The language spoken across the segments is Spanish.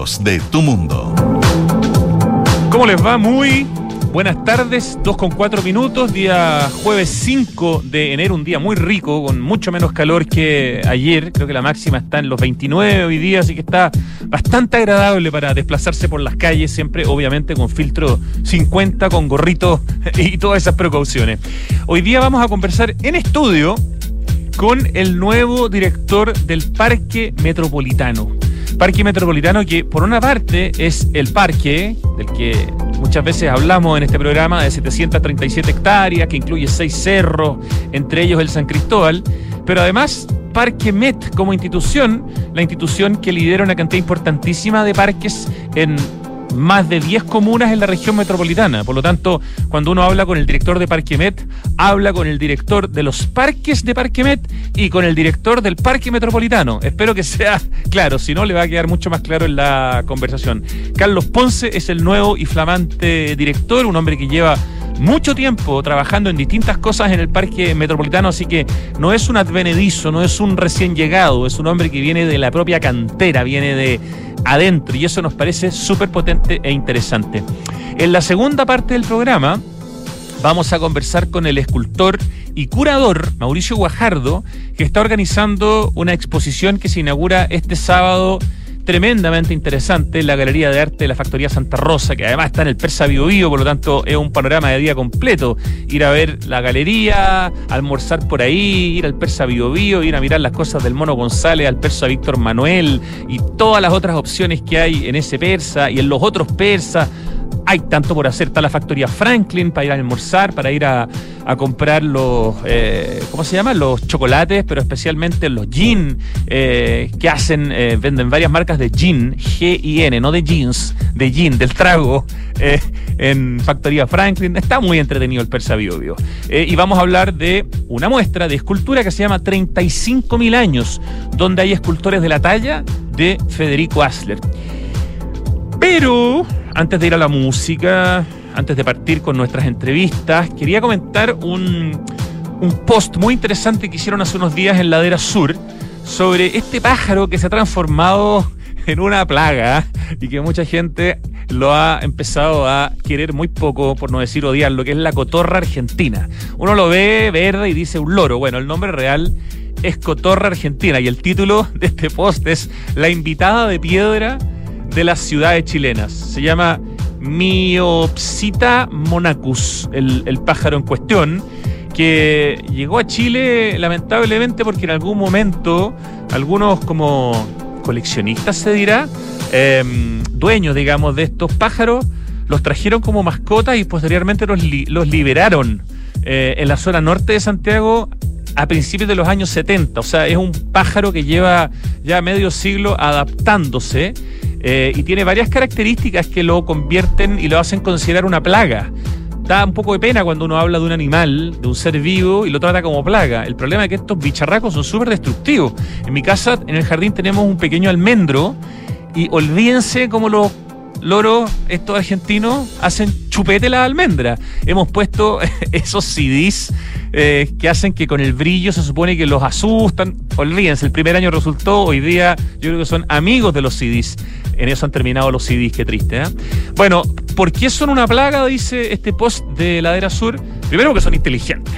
de tu mundo. ¿Cómo les va? Muy buenas tardes, 2 con 4 minutos, día jueves 5 de enero, un día muy rico, con mucho menos calor que ayer. Creo que la máxima está en los 29 hoy día, así que está bastante agradable para desplazarse por las calles, siempre obviamente con filtro 50, con gorrito y todas esas precauciones. Hoy día vamos a conversar en estudio con el nuevo director del Parque Metropolitano. Parque Metropolitano que por una parte es el parque del que muchas veces hablamos en este programa de 737 hectáreas, que incluye seis cerros, entre ellos el San Cristóbal, pero además Parque Met como institución, la institución que lidera una cantidad importantísima de parques en más de 10 comunas en la región metropolitana. Por lo tanto, cuando uno habla con el director de Parque Met, habla con el director de los parques de Parque Met y con el director del Parque Metropolitano. Espero que sea claro, si no le va a quedar mucho más claro en la conversación. Carlos Ponce es el nuevo y flamante director, un hombre que lleva mucho tiempo trabajando en distintas cosas en el parque metropolitano, así que no es un advenedizo, no es un recién llegado, es un hombre que viene de la propia cantera, viene de adentro y eso nos parece súper potente e interesante. En la segunda parte del programa vamos a conversar con el escultor y curador Mauricio Guajardo, que está organizando una exposición que se inaugura este sábado tremendamente interesante la Galería de Arte de la Factoría Santa Rosa, que además está en el Persa Bio, Bio por lo tanto es un panorama de día completo. Ir a ver la galería, almorzar por ahí, ir al Persa Bio, Bio ir a mirar las cosas del Mono González, al Persa Víctor Manuel y todas las otras opciones que hay en ese Persa y en los otros persas hay tanto por hacer. Está la factoría Franklin para ir a almorzar, para ir a, comprar los, eh, ¿cómo se llama? Los chocolates, pero especialmente los gin eh, que hacen, eh, venden varias marcas de gin, G-I-N, no de jeans, de gin, del trago, en factoría Franklin. Está muy entretenido el Persa Bio, y vamos a hablar de una muestra de escultura que se llama 35.000 años, donde hay escultores de la talla de Federico Asler. Pero antes de ir a la música, antes de partir con nuestras entrevistas, quería comentar un, post muy interesante que hicieron hace unos días en Ladera Sur sobre este pájaro que se ha transformado en una plaga y que mucha gente lo ha empezado a querer muy poco, por no decir odiar, lo que es la cotorra argentina. Uno lo ve verde y dice un loro. Bueno, el nombre real es cotorra argentina y el título de este post es La invitada de piedra de las ciudades chilenas. Se llama Miopsita monacus, el, el pájaro en cuestión, que llegó a Chile lamentablemente porque en algún momento algunos como coleccionistas se dirá, em, dueños digamos de estos pájaros, los trajeron como mascotas y posteriormente los, los liberaron eh, en la zona norte de Santiago a principios de los años 70. O sea, es un pájaro que lleva ya medio siglo adaptándose eh, y tiene varias características que lo convierten y lo hacen considerar una plaga. Da un poco de pena cuando uno habla de un animal, de un ser vivo, y lo trata como plaga. El problema es que estos bicharracos son súper destructivos. En mi casa, en el jardín, tenemos un pequeño almendro, y olvídense cómo los loros, estos argentinos, hacen chupete la almendra. Hemos puesto esos CDs eh, que hacen que con el brillo se supone que los asustan. Olvídense, el primer año resultó, hoy día yo creo que son amigos de los CDs. En eso han terminado los CDs, qué triste. ¿eh? Bueno, ¿por qué son una plaga? Dice este post de Ladera Sur. Primero que son inteligentes.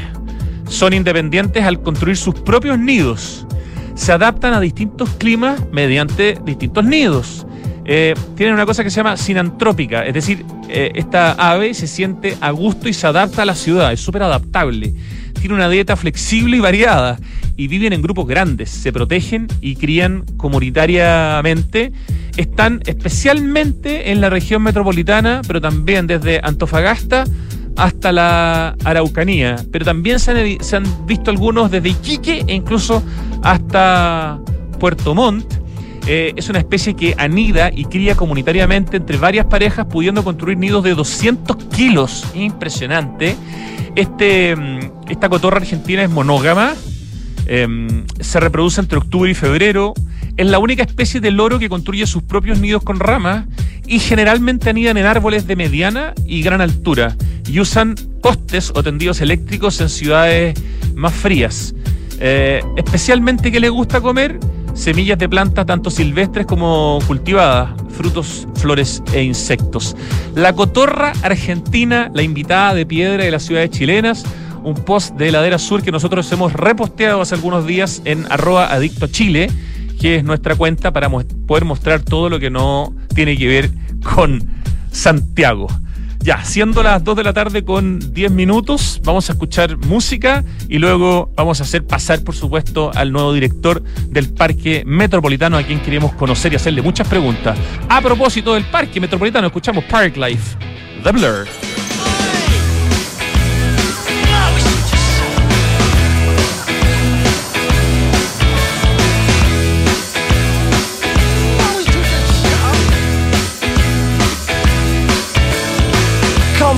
Son independientes al construir sus propios nidos. Se adaptan a distintos climas mediante distintos nidos. Eh, tienen una cosa que se llama sinantrópica, es decir, eh, esta ave se siente a gusto y se adapta a la ciudad, es súper adaptable. Tiene una dieta flexible y variada y viven en grupos grandes, se protegen y crían comunitariamente están especialmente en la región metropolitana, pero también desde Antofagasta hasta la Araucanía. Pero también se han, visto algunos desde Iquique e incluso hasta Puerto Montt. Eh, es una especie que anida y cría comunitariamente entre varias parejas, pudiendo construir nidos de 200 kilos. Impresionante. Este, mm, esta cotorra argentina es monógama. Em, se reproduce entre octubre y febrero es la única especie de loro que construye sus propios nidos con ramas y generalmente anidan en árboles de mediana y gran altura y usan postes o tendidos eléctricos en ciudades más frías. Eh, especialmente que les gusta comer semillas de plantas tanto silvestres como cultivadas, frutos, flores e insectos. La cotorra argentina, la invitada de piedra de las ciudades chilenas, un post de Heladera Sur que nosotros hemos reposteado hace algunos días en arroba adicto Chile, que es nuestra cuenta para poder mostrar todo lo que no tiene que ver con Santiago. Ya, siendo las 2 de la tarde con 10 minutos, vamos a escuchar música y luego vamos a hacer pasar, por supuesto, al nuevo director del Parque Metropolitano, a quien queremos conocer y hacerle muchas preguntas. A propósito del Parque Metropolitano, escuchamos Park Life, The Blur.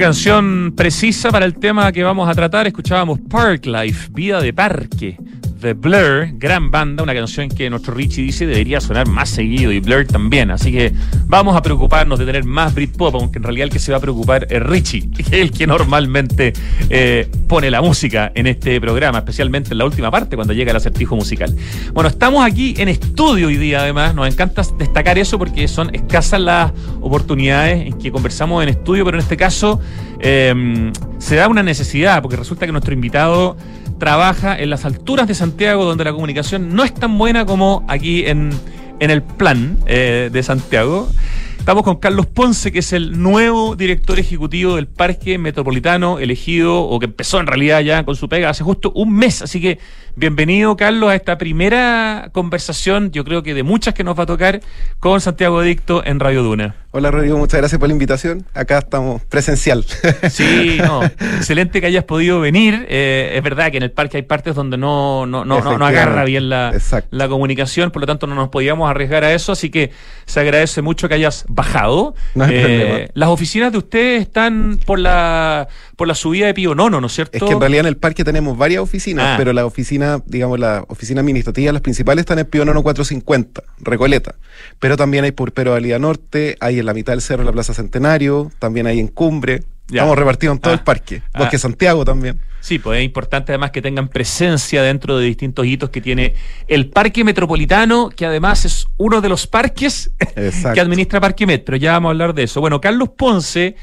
Canción precisa para el tema que vamos a tratar. Escuchábamos Park Life, Vida de Parque. The Blur, gran banda, una canción que nuestro Richie dice debería sonar más seguido y Blur también. Así que vamos a preocuparnos de tener más Britpop, aunque en realidad el que se va a preocupar es Richie, que es el que normalmente eh, pone la música en este programa, especialmente en la última parte cuando llega el acertijo musical. Bueno, estamos aquí en estudio hoy día, además, nos encanta destacar eso porque son escasas las oportunidades en que conversamos en estudio, pero en este caso eh, se da una necesidad, porque resulta que nuestro invitado trabaja en las alturas de Santiago, donde la comunicación no es tan buena como aquí en, en el plan eh, de Santiago. Estamos con Carlos Ponce, que es el nuevo director ejecutivo del Parque Metropolitano, elegido, o que empezó en realidad ya con su pega hace justo un mes. Así que bienvenido, Carlos, a esta primera conversación, yo creo que de muchas que nos va a tocar, con Santiago Adicto en Radio Duna. Hola, Rodrigo, muchas gracias por la invitación. Acá estamos presencial. Sí, no, excelente que hayas podido venir. Eh, es verdad que en el parque hay partes donde no, no, no, no, agarra bien la, la comunicación, por lo tanto no nos podíamos arriesgar a eso, así que se agradece mucho que hayas bajado. Eh, las oficinas de ustedes están por la por la subida de Pío Nono, ¿no es cierto? Es que en realidad en el parque tenemos varias oficinas, ah. pero la oficina, digamos, la oficina administrativa, las principales están en Pío Nono 450, Recoleta. Pero también hay por Pero Alida Norte, hay en la mitad del cerro, la Plaza Centenario, también hay en Cumbre, Estamos repartidos en todo el ah. parque. Bosque ah. Santiago también. Sí, pues es importante además que tengan presencia dentro de distintos hitos que tiene el Parque Metropolitano, que además es uno de los parques que administra Parque Metro. Ya vamos a hablar de eso. Bueno, Carlos Ponce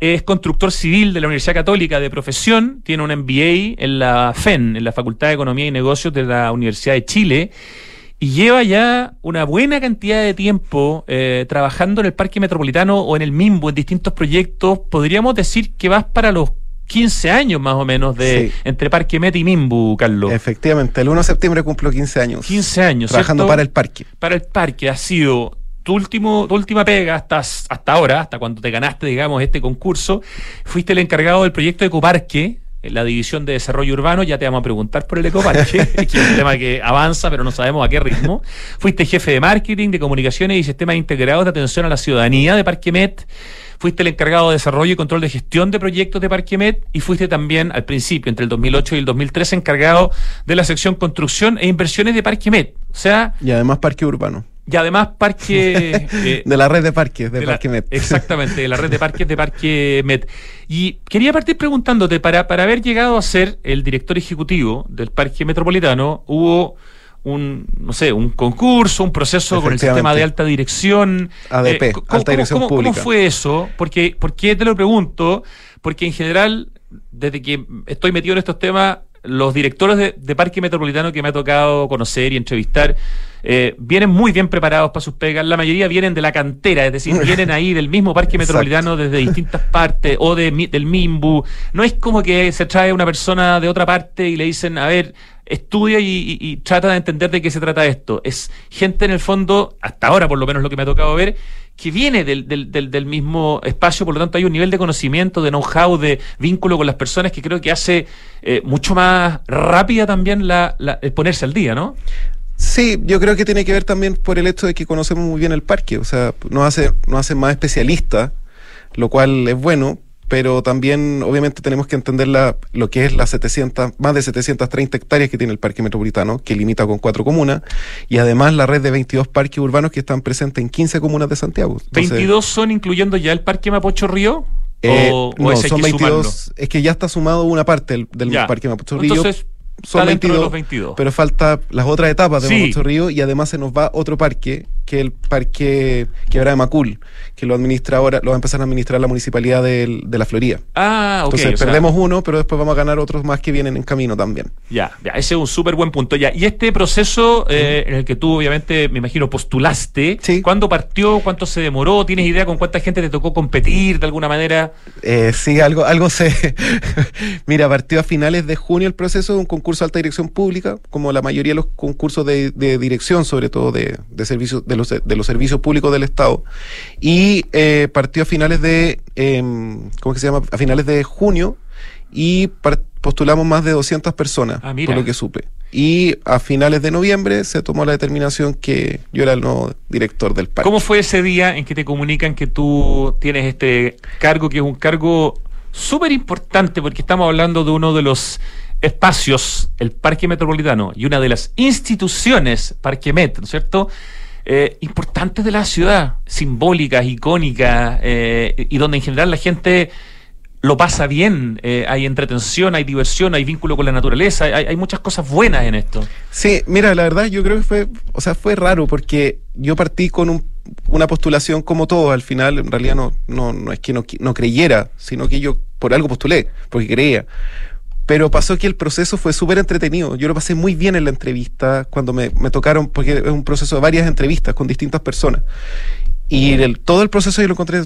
es constructor civil de la Universidad Católica de profesión, tiene un MBA en la FEN, en la Facultad de Economía y Negocios de la Universidad de Chile, y lleva ya una buena cantidad de tiempo eh, trabajando en el Parque Metropolitano o en el MIMBO, en distintos proyectos. Podríamos decir que vas para los 15 años más o menos de entre Parque Met y Mimbu, Carlos. Efectivamente, el 1 de septiembre cumplo 15 años. 15 años. Trabajando para el parque. Para el parque ha sido tu, último, tu última pega hasta, hasta ahora, hasta cuando te ganaste, digamos, este concurso. Fuiste el encargado del proyecto de Ecoparque, la división de desarrollo urbano, ya te vamos a preguntar por el ecoparque, que es un tema que avanza, pero no sabemos a qué ritmo. Fuiste jefe de marketing, de comunicaciones y sistemas integrados de atención a la ciudadanía de Parque Met fuiste el encargado de desarrollo y control de gestión de proyectos de Parque Met y fuiste también al principio, entre el 2008 y el 2013, encargado de la sección construcción e inversiones de Parque Met. O sea... Y además parque urbano. Y además parque... Eh, de la red de parques de, Parque Met. Exactamente, de la red de parques de Parque Met. Y quería partir preguntándote, para, para haber llegado a ser el director ejecutivo del Parque Metropolitano, hubo un, no sé, un concurso, un proceso con el sistema de alta dirección. ADP, eh, alta dirección pública. ¿Cómo fue eso? Porque, ¿Por qué te lo pregunto? Porque en general, desde que estoy metido en estos temas, los directores de, Parque Metropolitano que me ha tocado conocer y entrevistar eh, vienen muy bien preparados para sus pegas. La mayoría vienen de la cantera, es decir, vienen ahí del mismo Parque Metropolitano desde distintas partes o de, del MIMBU. No es como que se trae una persona de otra parte y le dicen, a ver, estudia y, trata de entender de qué se trata esto. Es gente en el fondo, hasta ahora por lo menos lo que me ha tocado ver, que viene del, del, del, mismo espacio, por lo tanto hay un nivel de conocimiento, de know-how, de vínculo con las personas que creo que hace eh, mucho más rápida también la, la, el ponerse al día, ¿no? Sí, yo creo que tiene que ver también por el hecho de que conocemos muy bien el parque, o sea, nos hace, nos hace más especialistas, lo cual es bueno, pero también obviamente tenemos que entender la, lo que es las 700, más de 730 hectáreas que tiene el Parque Metropolitano, que limita con cuatro comunas, y además la red de 22 parques urbanos que están presentes en 15 comunas de Santiago. ¿22 son incluyendo ya el Parque Mapocho Río? Eh, no, son 22. Es que ya está sumado una parte del, Parque Mapocho Río. Entonces, son 22, los 22, Pero falta las otras etapas de Mapocho Río y además se nos va otro parque que el parque Quebrada de Macul, que lo administra ahora, lo va a empezar a administrar la municipalidad de, la Florida. Ah, ok. Entonces perdemos uno, pero después vamos a ganar otros más que vienen en camino también. Ya, ya ese es un súper buen punto. Ya, y este proceso eh, en el que tú, obviamente, me imagino, postulaste, ¿cuándo partió? ¿Cuánto se demoró? ¿Tienes idea con cuánta gente te tocó competir de alguna manera? Eh, sí, algo, algo se. Mira, partió a finales de junio el proceso de un concurso de alta dirección pública, como la mayoría de los concursos de, dirección, sobre todo de, de servicios de de los, servicios públicos del Estado. Y eh, partió a finales de, em, ¿cómo que se llama? A finales de junio y postulamos más de 200 personas, ah, por lo que supe. Y a finales de noviembre se tomó la determinación que yo era el nuevo director del parque. ¿Cómo fue ese día en que te comunican que tú tienes este cargo, que es un cargo súper importante, porque estamos hablando de uno de los espacios, el Parque Metropolitano, y una de las instituciones, Parque Met, ¿no es cierto? Eh, importantes de la ciudad, simbólicas, icónicas, eh, y donde en general la gente lo pasa bien, eh, hay entretención, hay diversión, hay vínculo con la naturaleza, hay, muchas cosas buenas en esto. Sí, mira, la verdad yo creo que fue, o sea, fue raro porque yo partí con un, una postulación como todo, al final en realidad no, no, no es que no, no creyera, sino que yo por algo postulé, porque creía. Pero pasó que el proceso fue súper entretenido. Yo lo pasé muy bien en la entrevista cuando me, tocaron, porque es un proceso de varias entrevistas con distintas personas. Y el, todo el proceso yo lo encontré,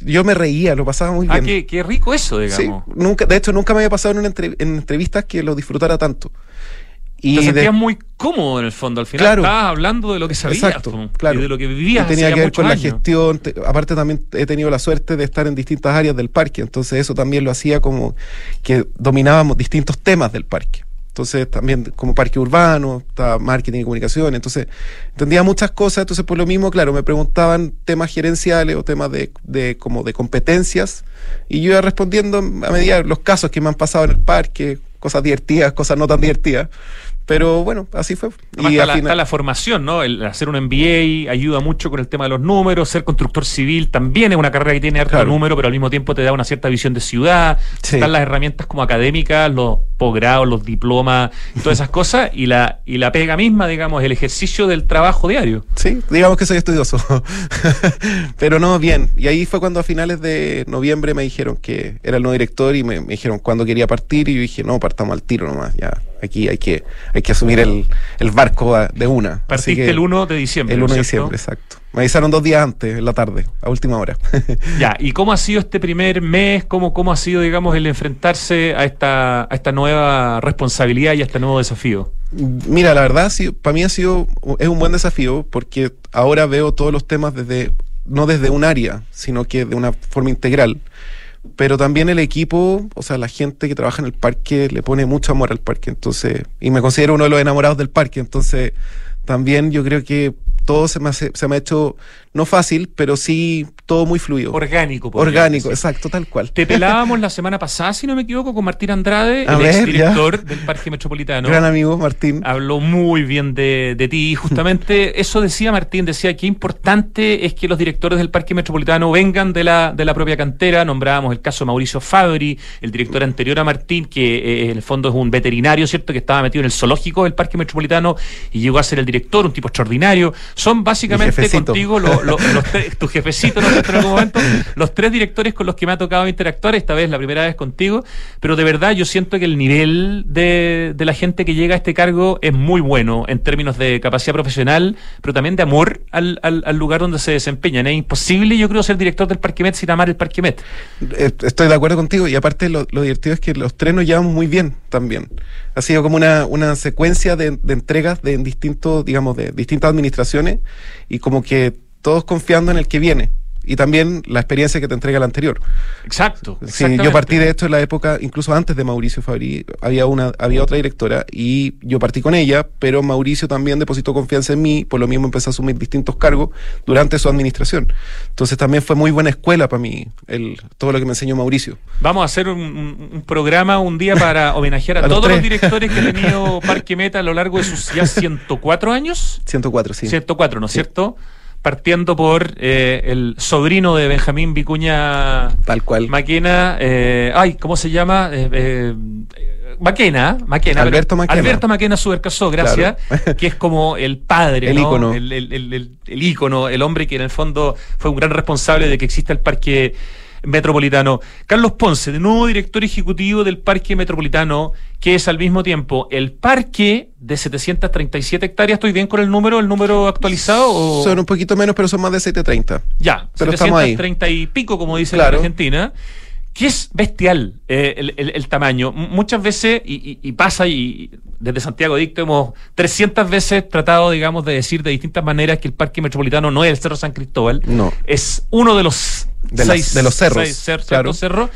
yo me reía, lo pasaba muy ah, bien. qué, rico eso, digamos. Sí, nunca, de hecho, nunca me había pasado en, una en entrevistas que lo disfrutara tanto. Y te sentías muy cómodo en el fondo. Al final claro, estabas hablando de lo que sabías exacto, claro. y de lo que vivías. Y tenía que ver con la gestión. aparte, también he tenido la suerte de estar en distintas áreas del parque. Entonces, eso también lo hacía como que dominábamos distintos temas del parque. Entonces, también como parque urbano, marketing y comunicación. Entonces, entendía muchas cosas. Entonces, por lo mismo, claro, me preguntaban temas gerenciales o temas de, de como de competencias. Y yo iba respondiendo a medida los casos que me han pasado en el parque, cosas divertidas, cosas no tan divertidas Pero bueno, así fue. y está, la, está, la, formación, ¿no? El hacer un MBA ayuda mucho con el tema de los números, ser constructor civil también es una carrera que tiene harto número, pero al mismo tiempo te da una cierta visión de ciudad. Están las herramientas como académicas, los posgrados, los diplomas, todas esas cosas, y la, y la pega misma, digamos, el ejercicio del trabajo diario. Sí, digamos que soy estudioso. pero no, bien. Y ahí fue cuando a finales de noviembre me dijeron que era el nuevo director y me, me dijeron cuándo quería partir, y yo dije, no, partamos al tiro nomás, ya aquí hay que, hay que asumir el, el barco de una. Partiste el 1 de diciembre. El 1 de diciembre, exacto. Me avisaron dos días antes, en la tarde, a última hora. ya, ¿y cómo ha sido este primer mes? ¿Cómo, cómo ha sido, digamos, el enfrentarse a esta, a esta nueva responsabilidad y a este nuevo desafío? Mira, la verdad, sí, para mí ha sido, es un buen desafío porque ahora veo todos los temas desde, no desde un área, sino que de una forma integral pero también el equipo, o sea, la gente que trabaja en el parque le pone mucho amor al parque, entonces, y me considero uno de los enamorados del parque, entonces también yo creo que todo se me, se me ha hecho no fácil, pero sí todo muy fluido. Orgánico. Orgánico, exacto, tal cual. Te pelábamos la semana pasada, si no me equivoco, con Martín Andrade, el exdirector del Parque Metropolitano. Gran amigo, Martín. Habló muy bien de, de ti. Y justamente eso decía Martín, decía que importante es que los directores del Parque Metropolitano vengan de la, de la propia cantera. Nombrábamos el caso de Mauricio Fabri, el director anterior a Martín, que eh, en el fondo es un veterinario, ¿cierto?, que estaba metido en el zoológico del Parque Metropolitano y llegó a ser el director, un tipo extraordinario. Son básicamente contigo los, los, tu jefecito, ¿no? en algún momento, los tres directores con los que me ha tocado interactuar, esta vez la primera vez contigo, pero de verdad yo siento que el nivel de, la gente que llega a este cargo es muy bueno en términos de capacidad profesional, pero también de amor al, al, al lugar donde se desempeñan. Es imposible, yo creo, ser director del Parque Met sin amar el Parque Met. Estoy de acuerdo contigo y aparte lo, divertido es que los tres nos llevamos muy bien también. Ha sido como una, secuencia de entregas de distintos, digamos, de distintas administraciones y como que todos confiando en el que viene y también la experiencia que te entrega el anterior. Exacto. Sí, yo partí de esto en la época, incluso antes de Mauricio Fabri, había una, había otra directora y yo partí con ella, pero Mauricio también depositó confianza en mí, por lo mismo empecé a asumir distintos cargos durante su administración. Entonces también fue muy buena escuela para mí el, todo lo que me enseñó Mauricio. Vamos a hacer un, un programa un día para homenajear a, todos los directores que ha tenido Parque Meta a lo largo de sus ya 104 años. 104, sí. 104, ¿no es cierto? Partiendo por eh, el sobrino de Benjamín Vicuña Tal cual. Maquena, eh, ay, ¿cómo se llama? Eh, eh Maquena, Maquena. Alberto Maquena. Alberto Maquena Subercasó, gracias, que es como el padre, el ícono. El, el, el, el, ícono, el hombre que en el fondo fue un gran responsable de que exista el parque metropolitano. Carlos Ponce, de nuevo director ejecutivo del Parque Metropolitano, que es al mismo tiempo el parque de 737 hectáreas. ¿Estoy bien con el número, el número actualizado? Son un poquito menos, pero son más de 730. Ya, pero 730 y pico, como dice la Argentina que es bestial eh, el, el, el, tamaño. Muchas veces, y, y, y, pasa, y desde Santiago Dicto hemos 300 veces tratado, digamos, de decir de distintas maneras que el Parque Metropolitano no es el Cerro San Cristóbal. No. Es uno de los, de, seis, de los cerros. Seis cer claro. cerros.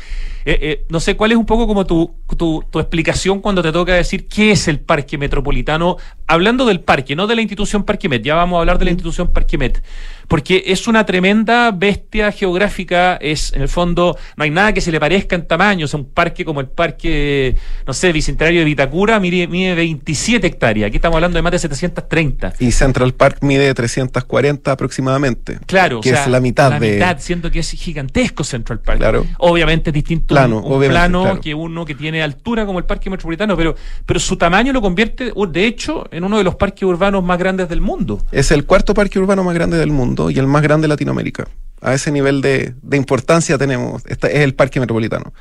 Eh, eh, no sé cuál es un poco como tu, tu, tu, explicación cuando te toca decir qué es el Parque Metropolitano, hablando del parque, no de la institución Parque Met, ya vamos a hablar de la institución Parque Met, porque es una tremenda bestia geográfica, es en el fondo, no hay nada que se le parezca en tamaño, o sea, un parque como el parque, no sé, Bicentenario de Vitacura mide, mide 27 hectáreas, aquí estamos hablando de más de 730. Y Central Park mide 340 aproximadamente. Claro, que o sea, es la mitad la de... mitad, siento que es gigantesco Central Park. Claro. Obviamente distinto plano, un, un plano claro. que uno que tiene altura como el Parque Metropolitano, pero, pero su tamaño lo convierte, de hecho, en uno de los parques urbanos más grandes del mundo. Es el cuarto parque urbano más grande del mundo y el más grande de Latinoamérica. A ese nivel de, de importancia tenemos, este es el Parque Metropolitano.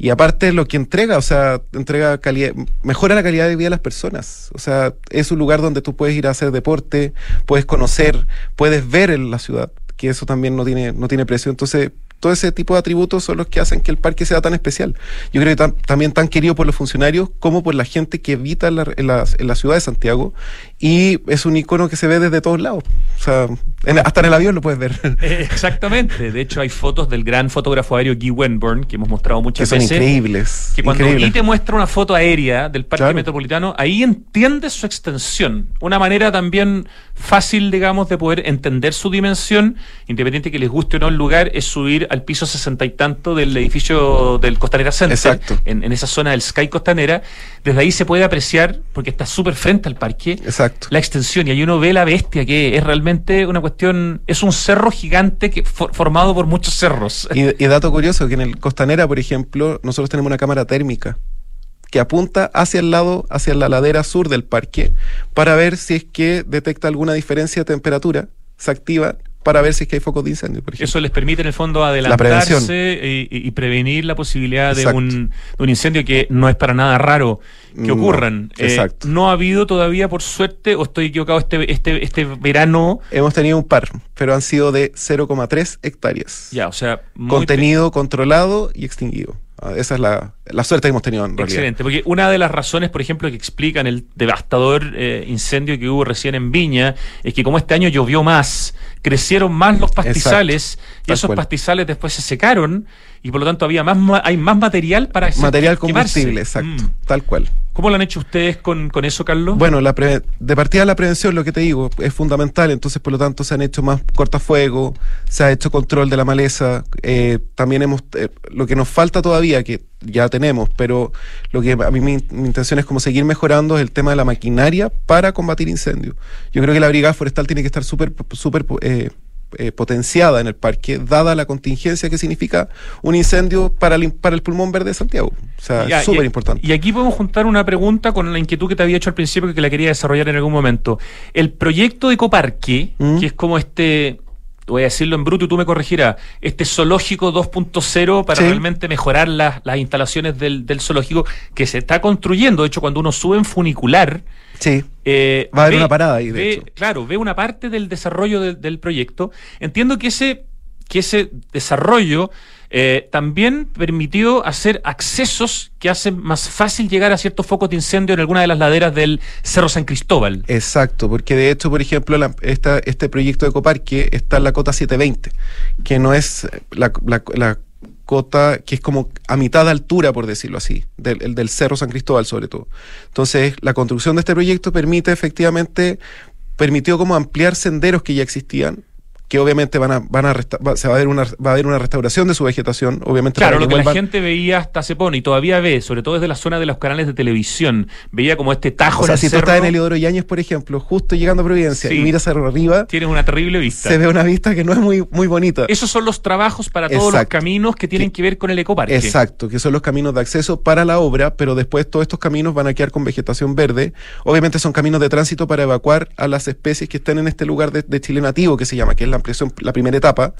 Y aparte lo que entrega, o sea, entrega calidad, mejora la calidad de vida de las personas. O sea, es un lugar donde tú puedes ir a hacer deporte, puedes conocer, puedes ver en la ciudad, que eso también no tiene, no tiene precio. Entonces, todo ese tipo de atributos son los que hacen que el parque sea tan especial. Yo creo que tam, también tan querido por los funcionarios como por la gente que habita en la, ciudad de Santiago y es un icono que se ve desde todos lados. O sea, en- hasta en el avión lo puedes ver. Eh, exactamente. De hecho, hay fotos del gran fotógrafo aéreo Guy Wenborn, que hemos mostrado que muchas son veces. increíbles. Que cuando. Guy te muestra una foto aérea del parque Claro. metropolitano, ahí entiendes su extensión. Una manera también fácil, digamos, de poder entender su dimensión, independiente que les guste o no el lugar, es subir al piso sesenta y tanto del edificio del Costanera Center, Exacto. En, en esa zona del Sky Costanera. Desde ahí se puede apreciar, porque está súper frente al parque, Exacto. La extensión y ahí uno ve la bestia que es realmente una cuestión, es un cerro gigante que for- formado por muchos cerros. Y, y dato curioso, que en el Costanera, por ejemplo, nosotros tenemos una cámara térmica que apunta hacia el lado, hacia la ladera sur del parque, para ver si es que detecta alguna diferencia de temperatura, se activa para ver si es que hay focos de incendio, por ejemplo. Eso les permite en el fondo adelantarse y, prevenir la posibilidad de un, de un incendio que no es para nada raro que No, ocurran. Eh, exacto. no ha habido todavía, por suerte, o estoy equivocado, este, este, este verano. Hemos tenido un par, pero han sido de 0,3 hectáreas. Ya, o sea, muy Contenido controlado y extinguido. Ah, Esa es la, la suerte que hemos tenido en realidad. Excelente, porque una de las razones, por ejemplo, que explican el devastador eh, incendio que hubo recién en Viña, es que como este año llovió más, crecieron más los pastizales y esos cual. pastizales después se secaron y por lo tanto había más hay más material para Material quemarse. combustible, exacto, Mm. tal cual. ¿Cómo lo han hecho ustedes con, con eso, Carlos? Bueno, la pre- de partida la prevención, lo que te digo, es fundamental, entonces por lo tanto se han hecho más cortafuegos, se ha hecho control de la maleza, eh, también hemos, eh, lo que nos falta todavía, que ya tenemos, pero lo que a mí mi, mi intención es como seguir mejorando es el tema de la maquinaria para combatir incendios. Yo creo que la brigada forestal tiene que estar súper, súper eh, eh, potenciada en el parque, dada la contingencia que significa un incendio para el, para el pulmón verde de Santiago. O sea, súper importante. Y aquí podemos juntar una pregunta con la inquietud que te había hecho al principio que la quería desarrollar en algún momento. El proyecto de Ecoparque, ¿Mm? que es como este, voy a decirlo en bruto y tú me corregirás, este zoológico 2.0 para Sí. realmente mejorar las, las instalaciones del, del zoológico que se está construyendo. De hecho, cuando uno sube en funicular, Sí. eh, Va a haber una parada ahí, de ve- hecho. Claro, ve una parte del desarrollo del, del proyecto. Entiendo que ese, que ese desarrollo eh, también permitió hacer accesos que hacen más fácil llegar a ciertos focos de incendio en alguna de las laderas del Cerro San Cristóbal. Exacto, porque de hecho, por ejemplo, la- este proyecto de Ecoparque está en la cota 720, que no es la, cota que es como a mitad de altura, por decirlo así, del, el del Cerro San Cristóbal sobre todo. Entonces, la construcción de este proyecto permite efectivamente, permitió como ampliar senderos que ya existían, que obviamente van a, van a resta- va, se va a ver una va a haber una restauración de su vegetación, obviamente Claro, para lo que la gente veía hasta hace poco y todavía ve, sobre todo desde la zona de los canales de televisión, veía como este tajo o sea, en el si tú estás en Eliodoro Yáñez, por ejemplo, justo llegando a Providencia Sí. y miras arriba, tienes una terrible vista. se ve una vista que no es muy, muy bonita. Esos son los trabajos para todos los caminos que tienen que ver con el ecoparque. Exacto, que son los caminos de acceso para la obra, pero después todos estos caminos van a quedar con vegetación verde. Obviamente son caminos de tránsito para evacuar a las especies que están en este lugar de, de Chile nativo, que se llama, que es la la primera etapa,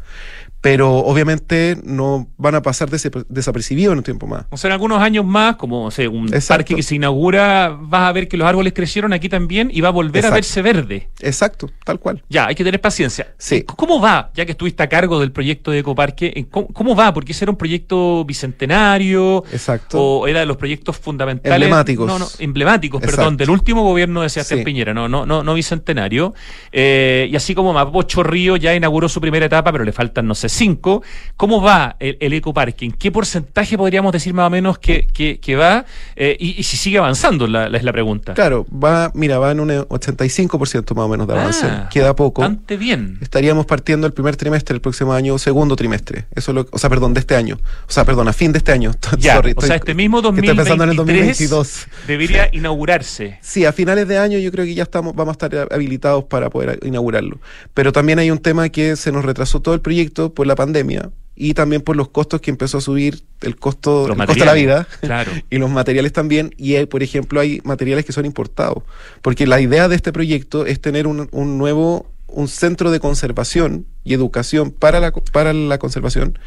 pero obviamente no van a pasar dese- desapercibidos en un tiempo más. O sea, en algunos años más, como o sea, un Exacto. parque que se inaugura, vas a ver que los árboles crecieron aquí también y va a volver a verse verde. Exacto, tal cual. Ya, hay que tener paciencia. Sí. ¿Cómo va, ya que estuviste a cargo del proyecto de Ecoparque, cómo, cómo va? Porque ese era un proyecto bicentenario Exacto. o era de los proyectos fundamentales. Emblemáticos. No, no, emblemáticos, Exacto. perdón, del último gobierno de Sebastián Sí. Piñera, no, no, no, no bicentenario. Eh, y así como Mapocho Río ya inauguró su primera etapa, pero le faltan, no sé, cinco. ¿Cómo va el, el ecoparque? ¿En qué porcentaje podríamos decir más o menos que, que- que va? Eh, y, y si sigue avanzando, la, es la pregunta. Claro, va, mira, va en un 85% más o menos de avance. Ah, Queda poco. Bastante bien. Estaríamos partiendo el primer trimestre del próximo año, segundo trimestre. Eso es lo, o sea, perdón, de este año. O sea, perdón, a fin de este año. Ya, Sorry, o estoy- sea, este mismo que 2023 Estoy pensando en el 2022. debería inaugurarse. Sí, a finales de año yo creo que ya estamos, vamos a estar habilitados para poder inaugurarlo. Pero también hay un tema que se nos retrasó todo el proyecto por la pandemia y también por los costos que empezó a subir el costo, Los el costo de la vida. claro. y los materiales también. Y hay, por ejemplo, hay materiales que son importados. Porque la idea de este proyecto es tener un, un nuevo un centro de conservación y educación para la, para la conservación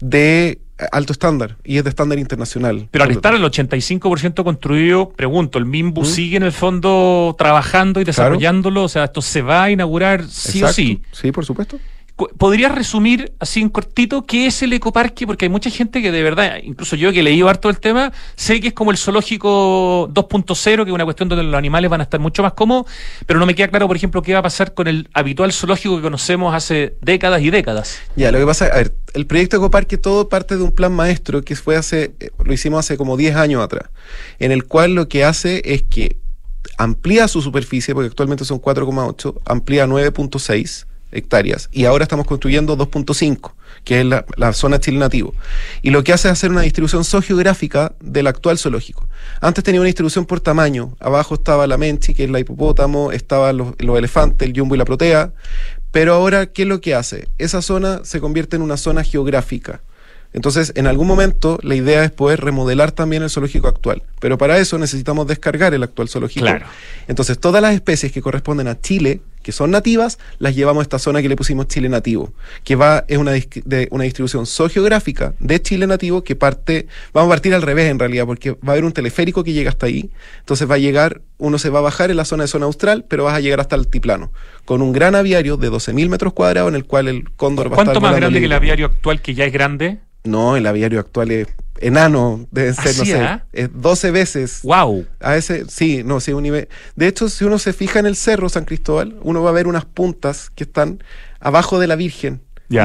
de alto estándar y es de estándar internacional. Pero al estar el 85% construido, pregunto, ¿el MIMBU ¿Mm? sigue en el fondo trabajando y Claro. desarrollándolo? O sea, ¿esto se va a inaugurar sí Exacto. o sí? Sí, por supuesto. ¿Podrías resumir así en cortito qué es el ecoparque? Porque hay mucha gente que de verdad, incluso yo que he leído harto el tema, sé que es como el zoológico 2.0, que es una cuestión donde los animales van a estar mucho más cómodos, pero no me queda claro, por ejemplo, qué va a pasar con el habitual zoológico que conocemos hace décadas y décadas. Ya, lo que pasa, a ver, el proyecto Ecoparque todo parte de un plan maestro que fue hace, eh, lo hicimos hace como 10 años atrás, en el cual lo que hace es que amplía su superficie, porque actualmente son 4,8, amplía 9.6 hectáreas y ahora estamos construyendo 2.5, que es la, zona Chile nativo. Y lo que hace es hacer una distribución sociogeográfica del actual zoológico. Antes tenía una distribución por tamaño, abajo estaba la menchi, que es la hipopótamo, estaban los, los elefantes, el jumbo y la protea, pero ahora, ¿qué es lo que hace? Esa zona se convierte en una zona geográfica entonces, en algún momento, la idea es poder remodelar también el zoológico actual. Pero para eso necesitamos descargar el actual zoológico. Claro. Entonces, todas las especies que corresponden a Chile, que son nativas, las llevamos a esta zona que le pusimos Chile nativo, que va, es una, de, una distribución sociogeográfica de Chile nativo que parte, vamos a partir al revés en realidad, porque va a haber un teleférico que llega hasta ahí. Entonces va a llegar, uno se va a bajar en la zona de zona austral, pero vas a llegar hasta el altiplano, con un gran aviario de 12.000 metros cuadrados en el cual el cóndor va a estar. ¿Cuánto más grande que el aviario actual que ya es grande? No, el aviario actual es enano, debe ser, no sé, es 12 veces. ¡Wow! A ese, sí, no, sí, un nivel. De hecho, si uno se fija en el cerro San Cristóbal, uno va a ver unas puntas que están abajo de la Virgen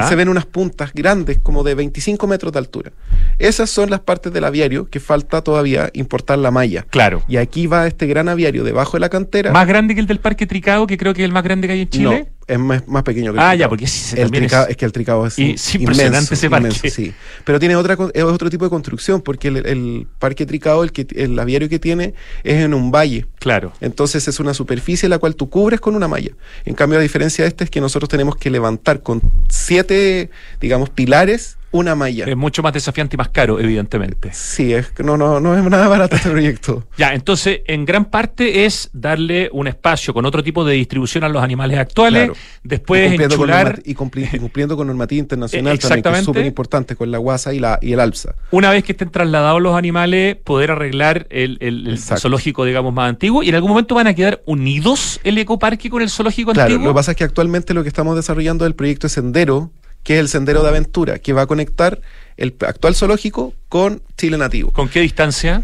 se ven unas puntas grandes, como de 25 metros de altura. Esas son las partes del aviario que falta todavía importar la malla. Claro. Y aquí va este gran aviario debajo de la cantera. ¿Más grande que el del Parque Tricao, que creo que es el más grande que hay en Chile? No, es más, pequeño que el Ah, ya, porque sí, el tricao, es... que el Tricao es, impresionante ese parque. sí. Pero tiene otra, es otro tipo de construcción, porque el, Parque Tricao, el, que, el aviario que tiene, es en un valle. Claro. Entonces es una superficie la cual tú cubres con una malla. En cambio, la diferencia de este es que nosotros tenemos que levantar con siete digamos, pilares una malla. Es mucho más desafiante y más caro, evidentemente. Sí, es, no, no, no es nada barato este proyecto. ya, entonces, en gran parte es darle un espacio con otro tipo de distribución a los animales actuales, después y enchular... y cumpliendo con normativa internacional también, que es súper importante, con la guasa y, la, y el alza. Una vez que estén trasladados los animales, poder arreglar el, el, zoológico, digamos, más antiguo, y en algún momento van a quedar unidos el ecoparque con el zoológico antiguo. Claro, lo que pasa es que actualmente lo que estamos desarrollando es el proyecto Sendero, que es el Sendero de Aventura, que va a conectar el actual zoológico con Chile Nativo. ¿Con qué distancia?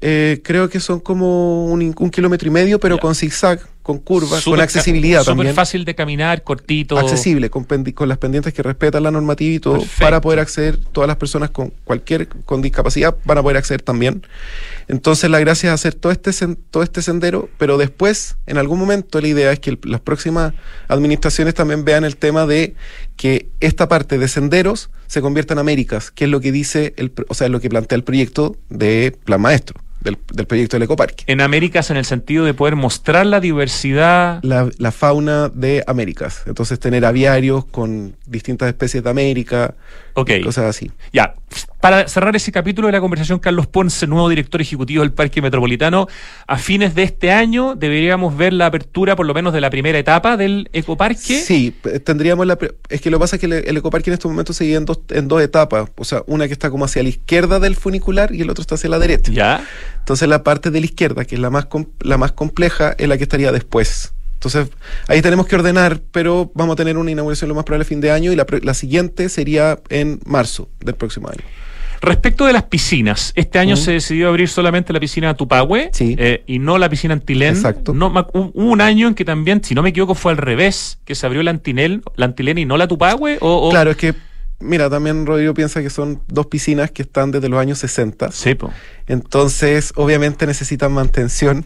Eh, creo que son como un, kilómetro y medio, pero con zigzag, con curvas, con accesibilidad también. Súper fácil de caminar, cortito. Accesible, con, con, las pendientes que respetan la normativa y todo, para poder acceder, todas las personas con cualquier con discapacidad van a poder acceder también. Entonces la gracia es hacer todo este, todo este sendero, pero después, en algún momento, la idea es que las próximas administraciones también vean el tema de que esta parte de senderos se convierta en Américas, que es lo que dice, el, o sea, lo que plantea el proyecto de Plan Maestro del, proyecto del ecoparque. En Américas en el sentido de poder mostrar la diversidad. La, fauna de Américas. Entonces tener aviarios con distintas especies de América. Ok. Cosas así. Ya. Para cerrar ese capítulo de la conversación, Carlos Ponce, nuevo director ejecutivo del Parque Metropolitano, a fines de este año deberíamos ver la apertura por lo menos de la primera etapa del ecoparque. Sí, tendríamos la... Es que lo que pasa es que el, ecoparque en estos momentos se divide en dos, en dos etapas. O sea, una que está como hacia la izquierda del funicular y el otro está hacia la derecha. Ya. Entonces la parte de la izquierda, que es la más, la más compleja, es la que estaría después. Entonces ahí tenemos que ordenar, pero vamos a tener una inauguración lo más probable a fin de año y la, siguiente sería en marzo del próximo año. Respecto de las piscinas, este año se decidió abrir solamente la piscina Tupahue eh, y no la piscina Antilén. Exacto. No, hubo un año en que también, si no me equivoco, fue al revés, que se abrió la Antilén, la Antilén y no la Tupahue. O, Claro, es que Mira, también Rodrigo piensa que son dos piscinas que están desde los años 60. Sí, po. Entonces, obviamente necesitan mantención.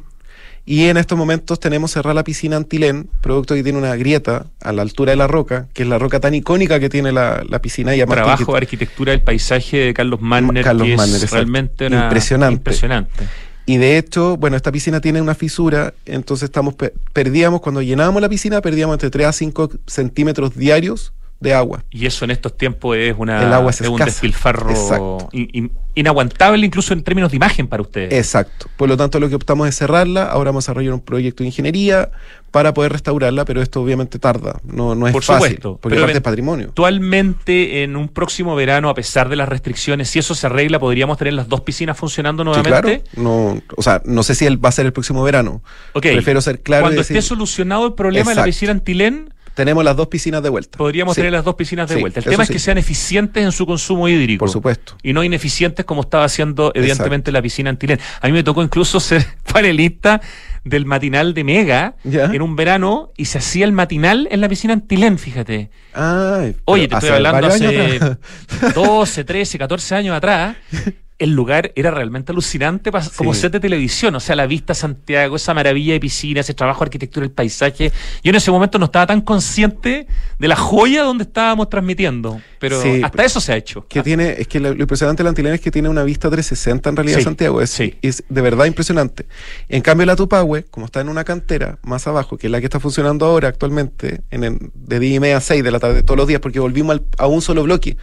Y en estos momentos tenemos cerrada la piscina Antilén, producto que tiene una grieta a la altura de la roca, que es la roca tan icónica que tiene la, piscina. Y Trabajo arquitectura del paisaje de Carlos Manner, Carlos que Manner, es realmente impresionante. impresionante. Y de hecho, bueno, esta piscina tiene una fisura, entonces estamos perdíamos, cuando llenábamos la piscina, perdíamos entre 3 a 5 centímetros diarios de agua. Y eso en estos tiempos es, una, un despilfarro inaguantable incluso en términos de imagen para ustedes. Exacto. Por lo tanto, lo que optamos es cerrarla. Ahora vamos a desarrollar un proyecto de ingeniería para poder restaurarla, pero esto obviamente tarda. No, no es Por fácil. Supuesto, porque parte patrimonio. Actualmente, en un próximo verano, a pesar de las restricciones, si eso se arregla, podríamos tener las dos piscinas funcionando nuevamente. claro. No, o sea, no sé si él va a ser el próximo verano. Okay. Prefiero ser claro. Cuando esté solucionado el problema de la piscina Antilén Tenemos las dos piscinas de vuelta. Podríamos Sí. tener las dos piscinas de Sí, vuelta. El tema es que sean eficientes en su consumo hídrico. Por supuesto. Y no ineficientes como estaba haciendo, evidentemente, la piscina Antilén. A mí me tocó incluso ser panelista del matinal de Mega Ya. en un verano y se hacía el matinal en la piscina Antilén, fíjate. Ay, Oye, te estoy hablando hace años atrás. 12, 13, 14 años atrás. El lugar era realmente alucinante como set de televisión, o sea, la vista a Santiago, esa maravilla de piscina, ese trabajo de arquitectura, el paisaje. Yo en ese momento no estaba tan consciente de la joya donde estábamos transmitiendo, pero Sí, hasta eso se ha hecho. que tiene, es que lo, lo impresionante de la Antilena es que tiene una vista 360 en realidad Sí, Santiago. Es, de verdad impresionante. En cambio, la Tupahue, como está en una cantera más abajo, que es la que está funcionando ahora actualmente, en el- de 10 y media a 6 de la tarde todos los días, porque volvimos al- a un solo bloque.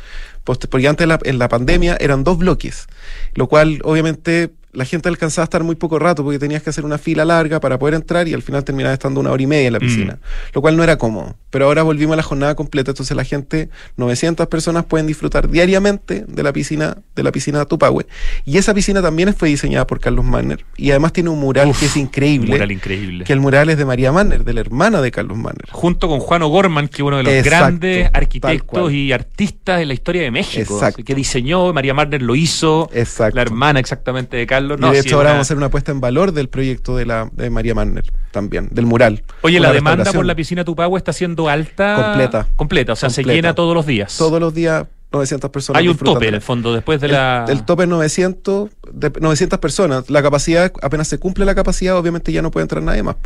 Porque antes la, en la pandemia eran dos bloques, lo cual obviamente la gente alcanzaba a estar muy poco rato porque tenías que hacer una fila larga para poder entrar y al final terminaba estando una hora y media en la Mm. piscina, lo cual no era cómodo. Pero ahora volvimos a la jornada completa, entonces la gente, 900 personas pueden disfrutar diariamente de la piscina de la piscina Tupahue. Y esa piscina también fue diseñada por Carlos Manner y además tiene un mural Uf, que es increíble, Un mural increíble. que el mural es de María Manner, de la hermana de Carlos Manner. Junto con Juan O'Gorman, que es uno de los Exacto, grandes arquitectos y artistas en la historia de México, Exacto. que diseñó, María Marner lo hizo, Exacto. la hermana exactamente de Carlos. Y No, de sí, hecho ahora una- vamos a hacer una puesta en valor del proyecto de la de María Manner también, del mural. Oye, la demanda por la piscina Tupagua está siendo alta. Completa. Completa, o sea, se llena todos los días. Todos los días 900 personas. Hay un tope en el fondo, después de El, la. el tope es 900, de 900 personas. La capacidad, apenas se cumple la capacidad, obviamente ya no puede entrar nadie más.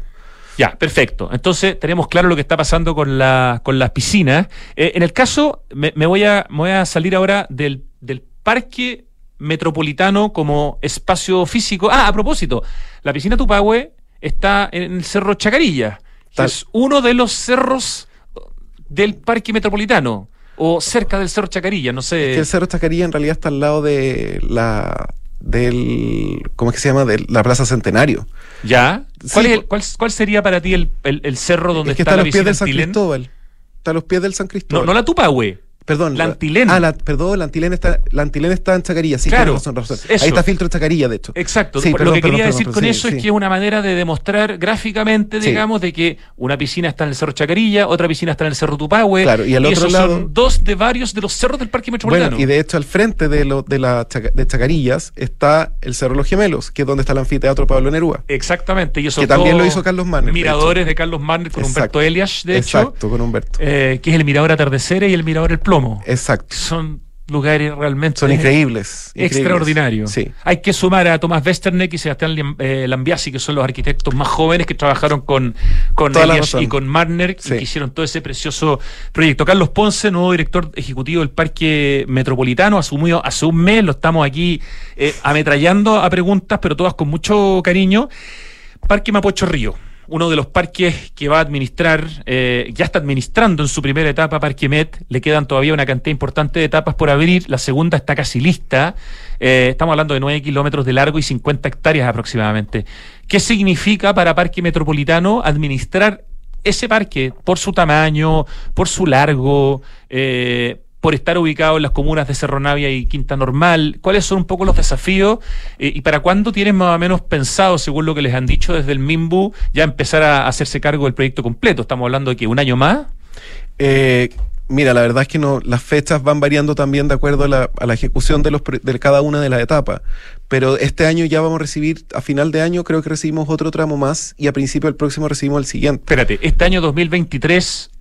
Ya, perfecto. Entonces tenemos claro lo que está pasando con, la, con las piscinas. Eh, en el caso, me, me voy a, me voy a salir ahora del, del parque metropolitano como espacio físico. Ah, a propósito, la piscina Tupahue está en el Cerro Chacarilla, que Tal. es uno de los cerros del parque metropolitano, o cerca del Cerro Chacarilla, no sé. Que el Cerro Chacarilla en realidad está al lado de la del ¿cómo es que se llama? de la Plaza Centenario. ¿Ya? Sí, ¿Cuál, es el- po- cuál, cuál sería para ti el, el- el cerro donde es que está, está a la los pies piscina del San? Cristóbal. Está a los pies del San No, Cristóbal. no la Tupahue. Perdón. La Antilén. Ah, la, perdón, la Antilén está, la Antilén está en Chacarilla, sí, Claro, razón, razón. eso. Ahí está filtro Chacarilla, de hecho. Exacto. Sí, perdón, lo que perdón, quería perdón, decir con eso sí. es que es una manera de demostrar gráficamente, digamos, de que una piscina está en el Cerro Chacarilla, otra piscina está en el Cerro Tupahue. Claro, y al otro esos lado- son dos de varios de los cerros del Parque Metropolitano. Bueno, y de hecho al frente de, lo, de, la Chaca- de Chacarillas está el Cerro Los Gemelos, que es donde está el anfiteatro Pablo Nerúa. Exactamente. Y esos Que también lo hizo Carlos Manner, Miradores de, Carlos Manner con Exacto. Humberto Elias, de hecho. Exacto, con Humberto. eh, que es el Mirador Atardeceres y el Mirador El Plomo. Exacto. Son lugares realmente Son increíbles. increíbles. extraordinarios. Sí. Hay que sumar a Tomás Westerneck y Sebastián eh, Lambiasi, que son los arquitectos más jóvenes que trabajaron con, con Elias y con Marner Sí. y que hicieron todo ese precioso proyecto. Carlos Ponce, nuevo director ejecutivo del Parque Metropolitano, asumió hace un mes, lo estamos aquí eh, ametrallando a preguntas, pero todas con mucho cariño. Parque Mapocho Río, uno de los parques que va a administrar, eh, ya está administrando en su primera etapa Parque Met, le quedan todavía una cantidad importante de etapas por abrir, la segunda está casi lista, Eh, estamos hablando de 9 kilómetros de largo y 50 hectáreas aproximadamente. ¿Qué significa para Parque Metropolitano administrar ese parque por su tamaño, por su largo, eh, por estar ubicado en las comunas de Cerro Navia y Quinta Normal? ¿Cuáles son un poco los desafíos? Eh, ¿Y para cuándo tienen más o menos pensado, según lo que les han dicho desde el MIMBU, ya empezar a hacerse cargo del proyecto completo? ¿Estamos hablando de que un año más? Eh, mira, la verdad es que no, las fechas van variando también de acuerdo a la, a la ejecución de, los, de cada una de las etapas. Pero este año ya vamos a recibir, a final de año creo que recibimos otro tramo más y a principio del próximo recibimos el siguiente. Espérate, este año 2023,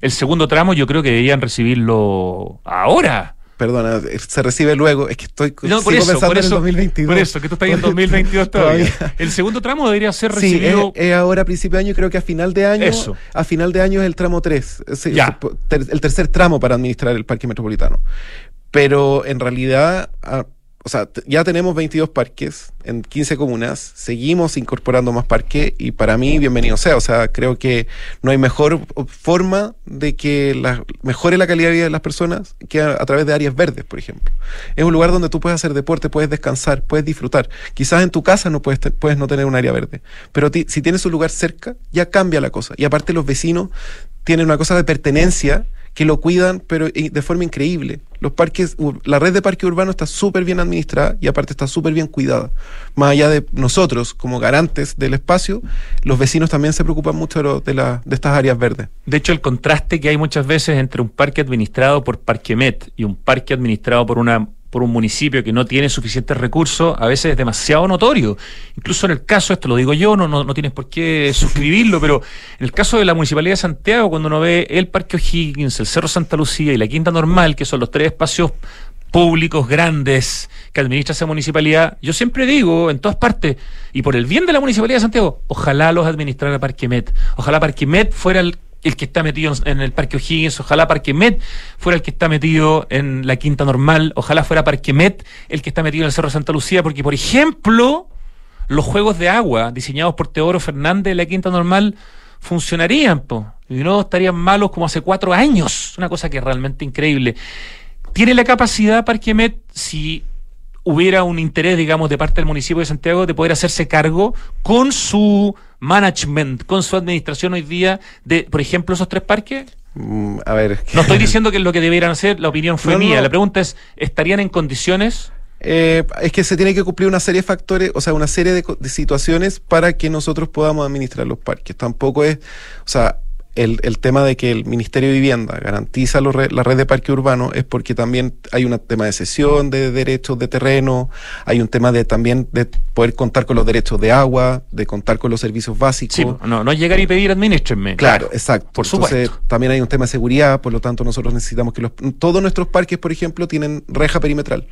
el segundo tramo, yo creo que deberían recibirlo ahora. Perdona, eh, se recibe luego. Es que estoy No, por sigo eso, pensando por en el eso, 2022. por eso, que tú estás en 2022 todavía. El segundo tramo debería ser Sí, es, recibido. es ahora a principio de año, creo que a final de año. Eso. A final de año es el tramo 3. Ya. el tercer tramo para administrar el parque metropolitano. Pero en realidad, ah, o sea, ya tenemos 22 parques en 15 comunas, seguimos incorporando más parques y para mí, bienvenido sea. O sea, creo que no hay mejor forma de que la, mejore la calidad de vida de las personas que a, través de áreas verdes, por ejemplo. Es un lugar donde tú puedes hacer deporte, puedes descansar, puedes disfrutar. Quizás en tu casa no puedes, puedes no tener un área verde, pero ti- si tienes un lugar cerca, ya cambia la cosa. Y aparte los vecinos tienen una cosa de pertenencia que lo cuidan, pero de forma increíble. Los parques, la red de parques urbanos está súper bien administrada y aparte está súper bien cuidada. Más allá de nosotros como garantes del espacio, los vecinos también se preocupan mucho de, la, de estas áreas verdes. De hecho, el contraste que hay muchas veces entre un parque administrado por Parquemet y un parque administrado por una por un municipio que no tiene suficientes recursos, a veces es demasiado notorio. Incluso en el caso, esto lo digo yo, no, no, no tienes por qué suscribirlo, pero en el caso de la Municipalidad de Santiago, cuando uno ve el Parque O'Higgins, el Cerro Santa Lucía y la Quinta Normal, que son los tres espacios públicos grandes que administra esa municipalidad, yo siempre digo en todas partes, y por el bien de la Municipalidad de Santiago, ojalá los administrara Parque Met, ojalá Parque Met fuera el el que está metido en el Parque O'Higgins, ojalá Parque Met fuera el que está metido en la Quinta Normal, ojalá fuera Parque Met el que está metido en el Cerro Santa Lucía, porque por ejemplo, los juegos de agua diseñados por Teodoro Fernández de la Quinta Normal funcionarían, y no estarían malos como hace cuatro años, una cosa que es realmente increíble. Tiene la capacidad Parque Met, si hubiera un interés, digamos, de parte del municipio de Santiago de poder hacerse cargo con su management, con su administración hoy día de, por ejemplo, esos tres parques? Mm, a ver. No estoy diciendo que es lo que debieran hacer, la opinión fue mía. La pregunta es, ¿estarían en condiciones? Eh, es que se tiene que cumplir una serie de factores, o sea, una serie de, de, situaciones para que nosotros podamos administrar los parques. Tampoco es, o sea, el, el, tema de que el Ministerio de Vivienda garantiza la red de parque urbano es porque también hay un tema de cesión de derechos de terreno, hay un tema de también de poder contar con los derechos de agua, de contar con los servicios básicos. Sí, no, no llegar y pedir administrenme. Claro, exacto. Por supuesto. también hay un tema de seguridad, por lo tanto nosotros necesitamos que los, todos nuestros parques, por ejemplo, tienen reja perimetral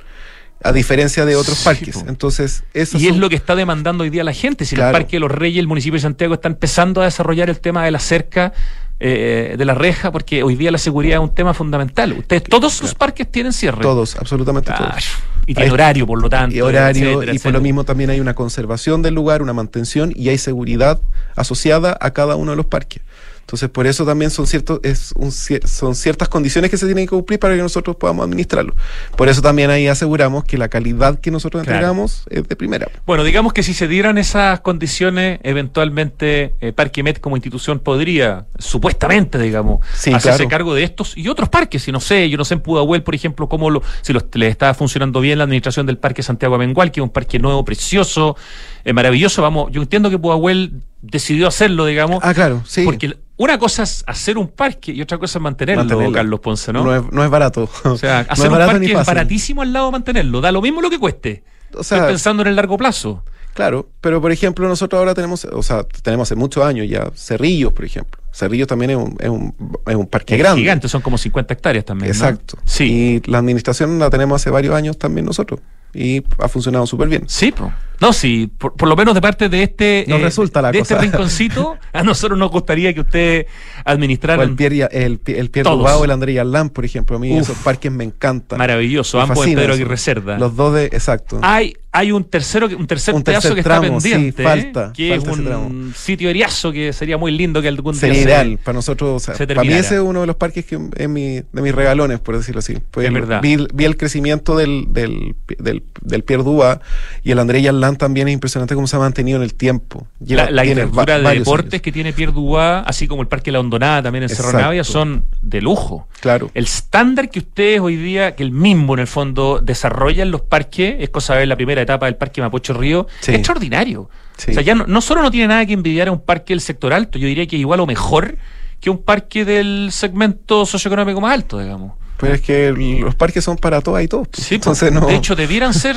a diferencia de otros parques. Entonces, eso Y es lo que está demandando hoy día la gente. Si el Parque de los Reyes, el municipio de Santiago está empezando a desarrollar el tema de la cerca, eh, de la reja, porque hoy día la seguridad es un tema fundamental. Ustedes, todos los parques tienen cierre. Todos, absolutamente todos. Y tiene horario, por lo tanto. Y horario, y por lo mismo también hay una conservación del lugar, una mantención y hay seguridad asociada a cada uno de los parques. Entonces, por eso también son, ciertos, es un, son ciertas condiciones que se tienen que cumplir para que nosotros podamos administrarlo. Por eso también ahí aseguramos que la calidad que nosotros entregamos es de primera. Bueno, digamos que si se dieran esas condiciones, eventualmente eh, Parquemet como institución podría, supuestamente, digamos, hacerse cargo de estos y otros parques. Si no sé, yo no sé en Pudahuel, por ejemplo, cómo lo, si los, les está funcionando bien la administración del Parque Santiago Amengual, que es un parque nuevo, precioso, eh, maravilloso. Vamos, yo entiendo que Pudahuel decidió hacerlo, digamos. Ah, claro, sí. Porque una cosa es hacer un parque y otra cosa es mantenerlo, Carlos Ponce, ¿no? No es, barato. O sea, hacer un parque es baratísimo al lado de mantenerlo. Da lo mismo lo que cueste. O sea, Estoy pensando en el largo plazo. Claro, pero por ejemplo, nosotros ahora tenemos, o sea, tenemos hace muchos años ya Cerrillos, por ejemplo. Cerrillos también es un, es un, es un parque es grande. Gigante, son como 50 hectáreas también. Exacto. Sí. Y la administración la tenemos hace varios años también nosotros. Y ha funcionado súper bien. Sí, pues. No, sí, por, lo menos de parte de este, nos eh, resulta la de este rinconcito, a nosotros nos gustaría que usted administrara. el Pierre, el, el Pierre Dubao, el André Yalán, por ejemplo, a mí esos parques me encantan. Maravilloso, ambos de Pedro Aguirre Cerda. Los dos de, exacto. Hay, hay un tercero, un tercer, un pedazo que está pendiente, sí, falta, que es un sitio eriazo que sería muy lindo que algún sería ideal para nosotros. O sea, para mí ese es uno de los parques que es mi, de mis regalones, por decirlo así. Pues es verdad. Vi, vi, el crecimiento del, del, del, del Pierre Dubao y el André También es impresionante cómo se ha mantenido en el tiempo. la, la de deportes que tiene Pierre Dubois, así como el Parque La Hondonada también en Cerro Navia, son de lujo. Claro. El estándar que ustedes hoy día, que el mismo en el fondo desarrollan los parques, es cosa de ver la primera etapa del Parque Mapocho Río, es extraordinario. O sea, ya no, no, solo no tiene nada que envidiar a un parque del sector alto, yo diría que igual o mejor que un parque del segmento socioeconómico más alto, digamos. Pues es que los parques son para todas y todos. Sí, Entonces, no... De hecho, debieran ser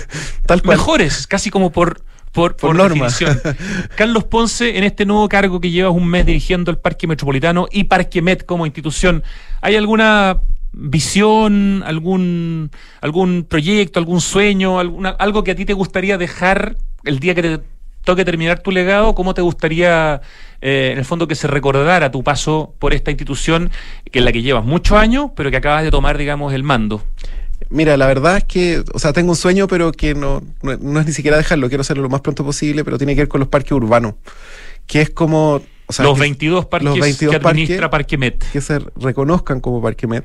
Tal mejores, casi como por, por, por, norma. Carlos Ponce, en este nuevo cargo que llevas un mes dirigiendo el Parque Metropolitano y Parque Met como institución, ¿hay alguna visión, algún, algún proyecto, algún sueño, alguna, algo que a ti te gustaría dejar el día que te toque terminar tu legado? ¿Cómo te gustaría, eh, en el fondo, que se recordara tu paso por esta institución, que es la que llevas muchos años, pero que acabas de tomar, digamos, el mando? Mira, la verdad es que, o sea, tengo un sueño, pero que no, no, es ni siquiera dejarlo, quiero hacerlo lo más pronto posible, pero tiene que ver con los parques urbanos, que es como... los 22 parques los 22 que administra Parque Met. Que se reconozcan como Parque Met.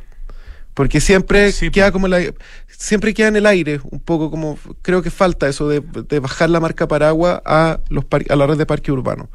Porque siempre queda como la, siempre queda en el aire, un poco como, creo que falta eso de, bajar la marca Paragua a, los a la red de parques urbanos.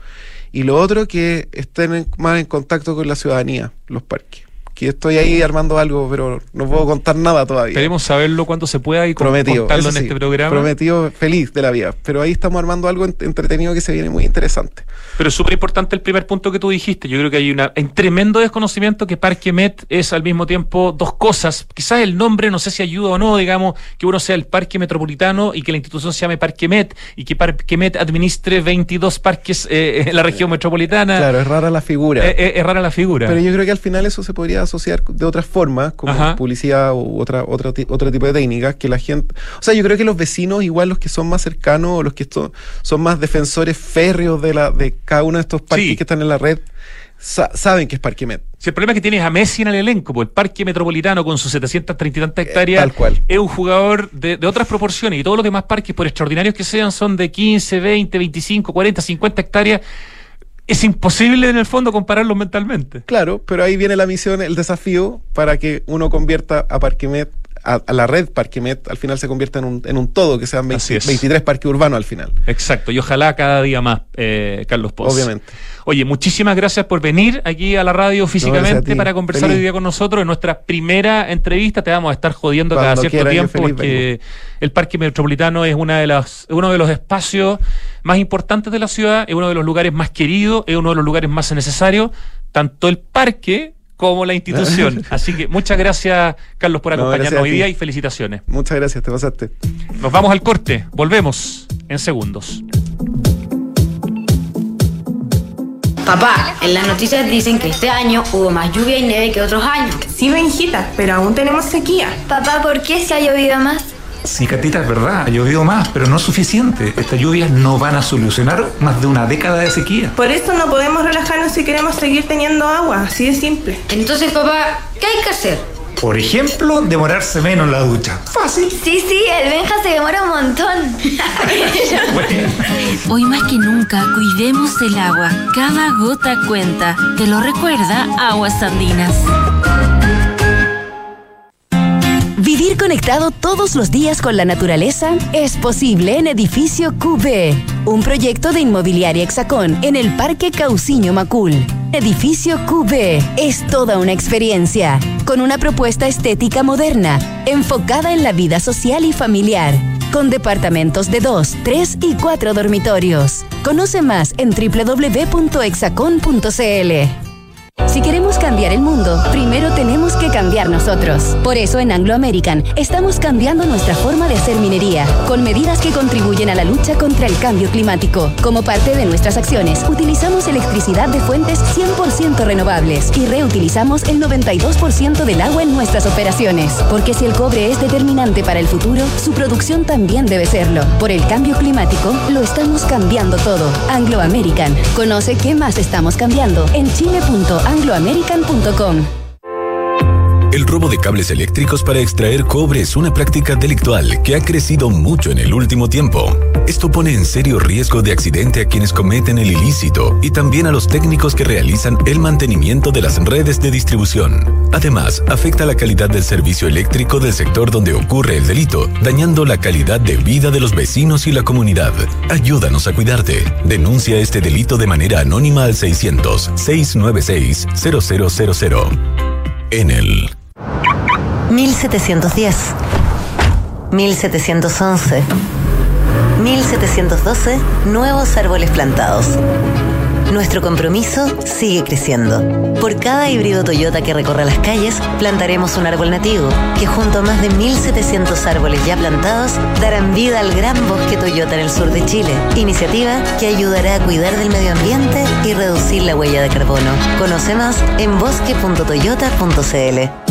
Y lo otro que estén más en contacto con la ciudadanía, los parques que estoy ahí armando algo, pero no puedo contar nada todavía. Queremos saberlo cuando se pueda y prometido, contarlo en este programa. Prometido, feliz de la vida. Pero ahí estamos armando algo entretenido que se viene muy interesante. Pero es súper importante el primer punto que tú dijiste. Yo creo que hay una, un tremendo desconocimiento que Parque Met es al mismo tiempo dos cosas. Quizás el nombre, no sé si ayuda o no, digamos, que uno sea el Parque Metropolitano y que la institución se llame Parque Met y que Parque Met administre 22 parques eh, en la región metropolitana. Claro, es rara la figura. Eh, eh, es rara la figura. Pero yo creo que al final eso se podría asociar de otras formas, como publicidad u otra, otra, otro tipo de técnicas, que la gente... O sea, yo creo que los vecinos, igual los que son más cercanos o los que son, son más defensores férreos de, la, de cada uno de estos parques que están en la red, saben que es Parque Met. Si el problema es que tienes a Messi en el elenco, pues el Parque Metropolitano con sus 730 y tantas hectáreas tal cual. es un jugador de, de, otras proporciones y todos los demás parques, por extraordinarios que sean, son de 15, 20, 25, 40, 50 hectáreas es imposible en el fondo compararlos mentalmente. Claro, pero ahí viene la misión, el desafío para que uno convierta a Parquemet, a, a la red Parquemet, al final se convierta en un, en un todo, que sean 23 parques urbanos al final. Exacto, y ojalá cada día más, eh, Carlos Poz. Obviamente. Oye, muchísimas gracias por venir aquí a la radio físicamente para conversar hoy día con nosotros. En nuestra primera entrevista te vamos a estar jodiendo cada cierto tiempo porque el Parque Metropolitano es una de las, uno de los espacios más importantes de la ciudad, es uno de los lugares más queridos, es uno de los lugares más necesarios, tanto el parque como la institución. Así que muchas gracias, Carlos, por acompañarnos hoy día y felicitaciones. Muchas gracias, te pasaste. Nos vamos al corte, volvemos en segundos. Papá, en las noticias dicen que este año hubo más lluvia y nieve que otros años. Sí, Benjita, pero aún tenemos sequía. Papá, ¿por qué se ha llovido más? Sí, Catita, es verdad, ha llovido más, pero no es suficiente. Estas lluvias no van a solucionar más de una década de sequía. Por eso no podemos relajarnos si queremos seguir teniendo agua, así de simple. Entonces, papá, ¿qué hay que hacer? Por ejemplo, demorarse menos en la ducha. Fácil. Sí, sí, el Benja se demora un montón. Hoy más que nunca, cuidemos el agua. Cada gota cuenta. Te lo recuerda Aguas Andinas. Vivir conectado todos los días con la naturaleza es posible en Edificio QB, un proyecto de inmobiliaria Hexacón en el Parque Cauciño Macul. Edificio QB es toda una experiencia, con una propuesta estética moderna, enfocada en la vida social y familiar, con departamentos de 2, 3 y 4 dormitorios. Conoce más en www.exacon.cl. Si queremos cambiar el mundo, primero tenemos que cambiar nosotros. Por eso en Anglo American estamos cambiando nuestra forma de hacer minería, con medidas que contribuyen a la lucha contra el cambio climático. Como parte de nuestras acciones, utilizamos electricidad de fuentes 100% renovables y reutilizamos el 92% del agua en nuestras operaciones. Porque si el cobre es determinante para el futuro, su producción también debe serlo. Por el cambio climático, lo estamos cambiando todo. Anglo American. Conoce qué más estamos cambiando en chile.com angloamerican.com. El robo de cables eléctricos para extraer cobre es una práctica delictual que ha crecido mucho en el último tiempo. Esto pone en serio riesgo de accidente a quienes cometen el ilícito y también a los técnicos que realizan el mantenimiento de las redes de distribución. Además, afecta la calidad del servicio eléctrico del sector donde ocurre el delito, dañando la calidad de vida de los vecinos y la comunidad. Ayúdanos a cuidarte. Denuncia este delito de manera anónima al 600 696 0000. En el 1710, 1711, 1712, nuevos árboles plantados. Nuestro compromiso sigue creciendo. Por cada híbrido Toyota que recorra las calles, plantaremos un árbol nativo, que junto a más de 1.700 árboles ya plantados, darán vida al gran bosque Toyota en el sur de Chile. Iniciativa que ayudará a cuidar del medio ambiente y reducir la huella de carbono. Conoce más en bosque.toyota.cl.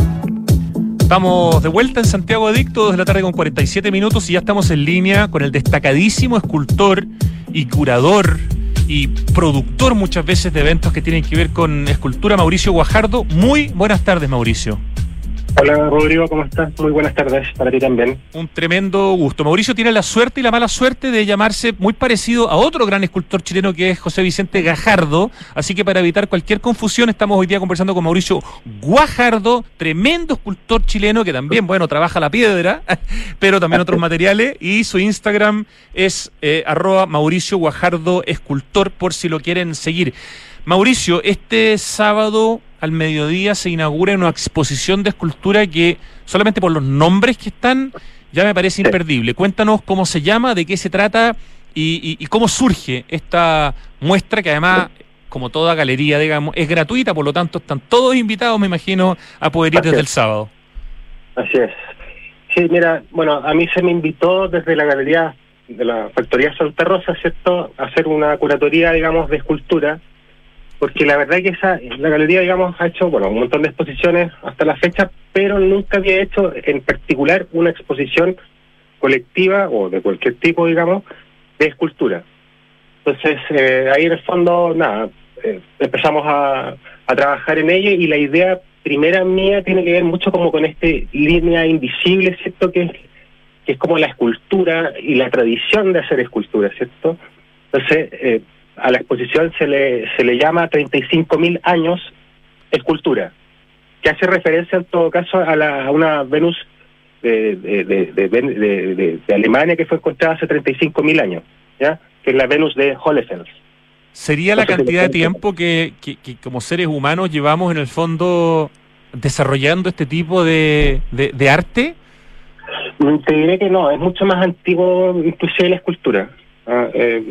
Estamos de vuelta en Santiago Adicto desde la tarde con 47 minutos y ya estamos en línea con el destacadísimo escultor y curador y productor muchas veces de eventos que tienen que ver con escultura, Mauricio Guajardo. Muy buenas tardes, Mauricio. Hola Rodrigo, ¿cómo estás? Muy buenas tardes para ti también. Un tremendo gusto. Mauricio tiene la suerte y la mala suerte de llamarse muy parecido a otro gran escultor chileno que es José Vicente Gajardo. Así que para evitar cualquier confusión, estamos hoy día conversando con Mauricio Guajardo, tremendo escultor chileno que también, bueno, trabaja la piedra, pero también otros materiales. Y su Instagram es eh, arroba Mauricio Guajardo Escultor, por si lo quieren seguir. Mauricio, este sábado al mediodía se inaugura una exposición de escultura que solamente por los nombres que están ya me parece imperdible. Cuéntanos cómo se llama, de qué se trata y, y cómo surge esta muestra que además como toda galería, digamos, es gratuita, por lo tanto están todos invitados, me imagino, a poder ir desde el sábado. Así es. Sí, mira, bueno, a mí se me invitó desde la galería de la Factoría Santa Rosa, ¿cierto?, a hacer una curatoría, digamos, de escultura, porque la verdad es que esa, la galería, digamos, ha hecho, bueno, un montón de exposiciones hasta la fecha, pero nunca había hecho en particular una exposición colectiva o de cualquier tipo, digamos, de escultura. Entonces, eh, ahí en el fondo, nada, eh, empezamos a, a trabajar en ello y la idea primera mía tiene que ver mucho como con este línea invisible, ¿cierto? Que es, que es como la escultura y la tradición de hacer escultura, ¿cierto? Entonces, eh, a la exposición se le, se le llama 35.000 años escultura, que hace referencia en todo caso a, la, a una Venus de, de, de, de, Alemania que fue encontrada hace 35.000 años, ¿ya? Que es la Venus de Hollefels. ¿Sería la cantidad de tiempo que, que, como seres humanos llevamos en el fondo desarrollando este tipo de, de, arte? Mm, te diré que no, es mucho más antiguo inclusive la escultura. Ah, eh,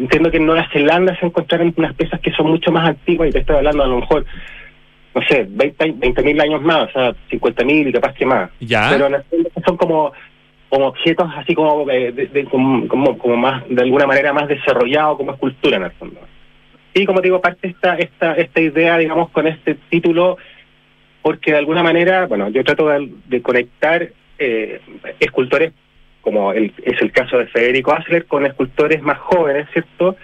entiendo que en Nueva Zelanda se encontraron unas piezas que son mucho más antiguas y te estoy hablando a lo mejor, no sé, 20 mil años más, o sea, 50 mil y capaz que más. ¿Ya? Pero son como como objetos así como, de, como, como, más de alguna manera más desarrollado como escultura en el fondo y como digo parte esta esta esta idea digamos con este título porque de alguna manera bueno yo trato de, conectar eh, escultores como el, es el caso de Federico Asler con escultores más jóvenes cierto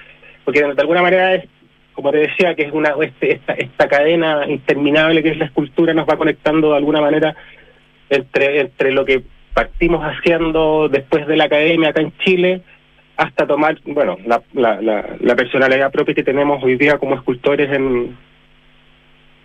porque de alguna manera es como te decía que es una este, esta esta cadena interminable que es la escultura nos va conectando de alguna manera entre entre lo que partimos haciendo después de la academia acá en Chile hasta tomar, bueno, la, la, la, personalidad propia que tenemos hoy día como escultores en,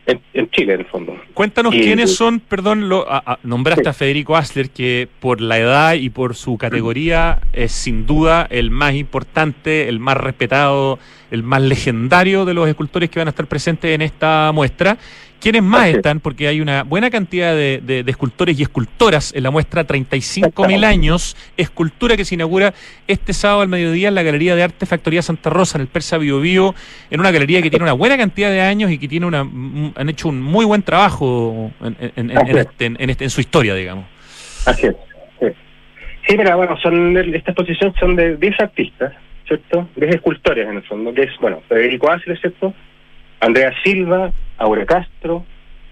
en, Chile, en el fondo. Cuéntanos quiénes son, perdón, lo, nombraste a Federico Asler, que por la edad y por su categoría es sin duda el más importante, el más respetado, el más legendario de los escultores que van a estar presentes en esta muestra. ¿Quiénes más están? Porque hay una buena cantidad de, de, escultores y escultoras en la muestra 35.000 años, escultura que se inaugura este sábado al mediodía en la Galería de Arte Factoría Santa Rosa, en el Persa Bio, Bio en una galería que tiene una buena cantidad de años y que tiene una han hecho un muy buen trabajo en, este, este, en su historia, digamos. Así es. Sí. mira, bueno, son esta exposición son de 10 artistas, ¿cierto? 10 escultores en el fondo, que es, bueno, Federico Ásler, ¿cierto? Andrea Silva, Aura Castro,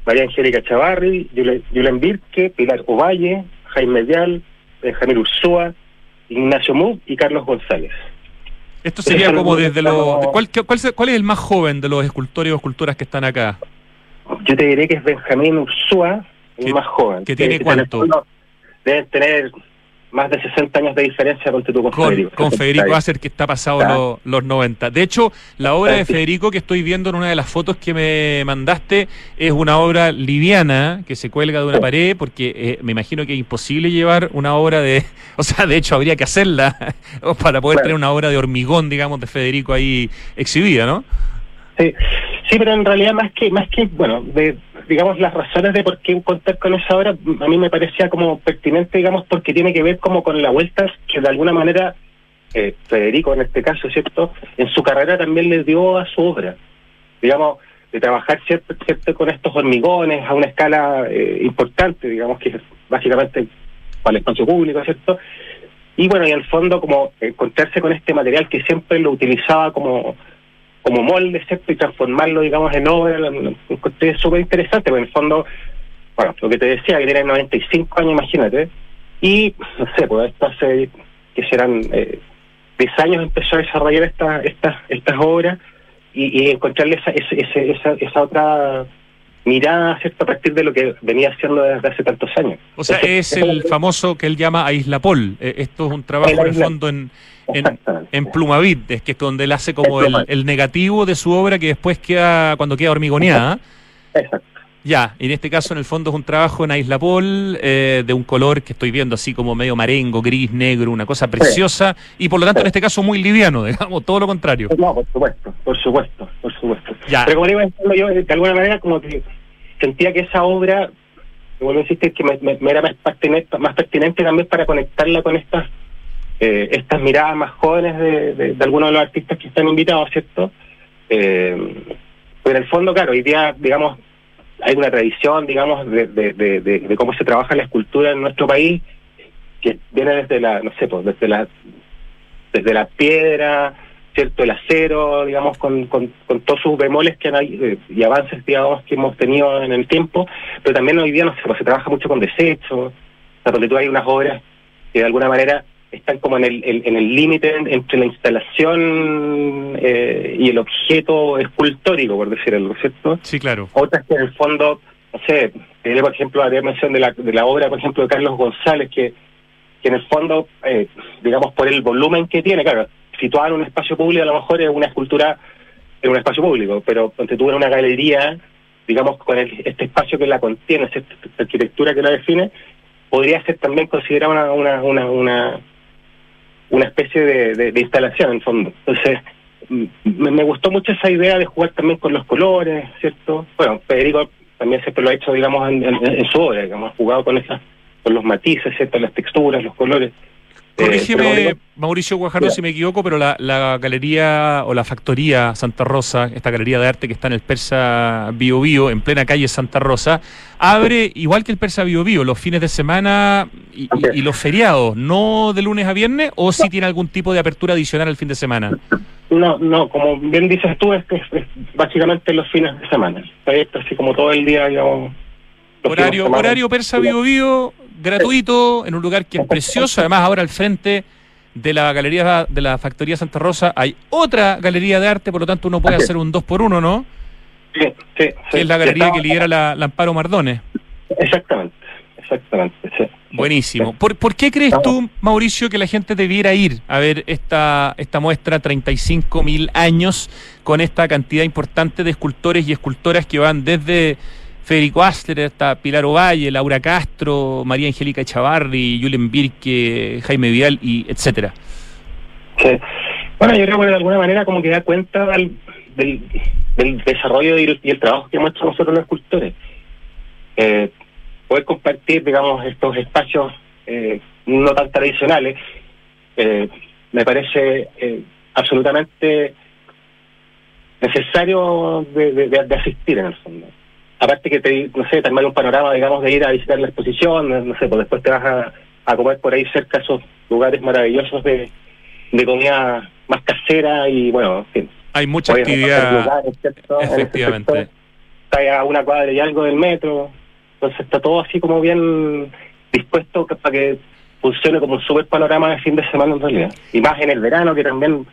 María Angélica Chavarri, Julen Virque, Pilar Ovalle, Jaime Vial, Benjamín Ursúa, Ignacio Mug y Carlos González. Esto sería como desde los... ¿cuál, cuál, es el más joven de los escultores o escultoras que están acá? Yo te diré que es Benjamín Ursúa, el más joven. ¿Que tiene cuánto? Deben tener más de 60 años de diferencia con tu con, Federico. Con Federico Acer, que está pasado los, 90. De hecho, la obra de Federico que estoy viendo en una de las fotos que me mandaste es una obra liviana que se cuelga de una pared, porque eh, me imagino que es imposible llevar una obra de. O sea, de hecho, habría que hacerla para poder tener una obra de hormigón, digamos, de Federico ahí exhibida, ¿no? Sí, sí, pero en realidad más que, más que, bueno, de, digamos, las razones de por qué contar con esa obra, a mí me parecía como pertinente, digamos, porque tiene que ver como con la vuelta que de alguna manera eh, Federico, en este caso, ¿cierto?, en su carrera también le dio a su obra. Digamos, de trabajar, ¿cierto?, ¿cierto? con estos hormigones a una escala eh, importante, digamos, que es básicamente para el espacio público, ¿cierto? Y bueno, y el fondo, como encontrarse con este material que siempre lo utilizaba como como molde, ¿cierto? Y transformarlo, digamos, en obra, encontré súper interesante, porque en el fondo, bueno, lo que te decía, que tiene 95 años, imagínate, y, no sé, pues esto hace, que serán eh, 10 años empezó a desarrollar estas estas estas obras y, encontrarle esa, esa, esa, otra mirada, ¿cierto? A partir de lo que venía haciendo desde hace tantos años. O sea, es el famoso que él llama Isla Pol. Eh, esto es un trabajo, en el fondo, en en, en Plumavit, es que es donde él hace como el, negativo de su obra que después queda, cuando queda hormigoneada. Exacto. Ya, en este caso en el fondo es un trabajo en Isla Paul eh, de un color que estoy viendo así como medio marengo, gris, negro, una cosa preciosa y por lo tanto en este caso muy liviano, digamos, todo lo contrario. No, por supuesto, por supuesto, por supuesto. Pero como digo, yo de alguna manera como que sentía que esa obra, vuelvo a insistir, que me, era más pertinente, más pertinente también para conectarla con estas eh, estas miradas más jóvenes de, de, algunos de los artistas que están invitados, ¿cierto? Eh, pero en el fondo, claro, hoy día, digamos, hay una tradición, digamos, de, de, de, cómo se trabaja la escultura en nuestro país, que viene desde la, no sé, pues, desde la, desde la piedra, cierto, el acero, digamos, con, con, todos sus bemoles que hay eh, y avances, digamos, que hemos tenido en el tiempo, pero también hoy día, no sé, pues, se trabaja mucho con desechos, o donde tú hay unas obras que de alguna manera están como en el en el límite entre la instalación eh, y el objeto escultórico, por decir algo, ¿cierto? Sí, claro. Otras que en el fondo, no sé, por ejemplo, haría mención de la, de la obra, por ejemplo, de Carlos González, que, que en el fondo, eh, digamos, por el volumen que tiene, claro, situada en un espacio público a lo mejor es una escultura en un espacio público, pero donde tú en una galería, digamos, con este espacio que la contiene, esta arquitectura que la define, podría ser también considerada una, una, una una especie de, instalación en fondo. Entonces, me, gustó mucho esa idea de jugar también con los colores, ¿cierto? Bueno, Federico también siempre lo ha hecho, digamos, en, su obra, digamos, ha jugado con esas, con los matices, ¿cierto? Las texturas, los colores. Corrígeme, Mauricio Guajardo, si me equivoco, pero la, galería o la factoría Santa Rosa, esta galería de arte que está en el Persa Bio Bio, en plena calle Santa Rosa, abre igual que el Persa Bio Bio los fines de semana y, los feriados, no de lunes a viernes, o si tiene algún tipo de apertura adicional el fin de semana. No, no, como bien dices tú, es que es, básicamente los fines de semana. Está así como todo el día, digamos. Horario, horario Persa Bio Bio gratuito, en un lugar que es precioso. Además, ahora al frente de la galería de la Factoría Santa Rosa hay otra galería de arte, por lo tanto uno puede hacer un dos por uno, ¿no? Sí, sí. Que es la galería que lidera la, Amparo Mardones. Exactamente, exactamente, sí. Buenísimo. ¿Por, ¿Por, qué crees tú, Mauricio, que la gente debiera ir a ver esta, esta muestra 35 mil años con esta cantidad importante de escultores y escultoras que van desde Federico Asler, está Pilar Ovalle, Laura Castro, María Angélica Chavarri, Julen Birke, Jaime Vidal, y etcétera. Bueno, yo creo que de alguna manera como que da cuenta del, desarrollo y el, trabajo que hemos hecho nosotros los escultores. Eh, poder compartir, digamos, estos espacios eh, no tan tradicionales, eh, me parece absolutamente necesario de asistir en el fondo aparte que te, no sé, te armar un panorama, digamos, de ir a visitar la exposición, no sé, pues después te vas a, a comer por ahí cerca esos lugares maravillosos de, de comida más casera y bueno, en fin. Hay mucha actividad, efectivamente. Está a una cuadra y algo del metro, entonces está todo así como bien dispuesto para que funcione como un super panorama de fin de semana en realidad. Y más en el verano que también...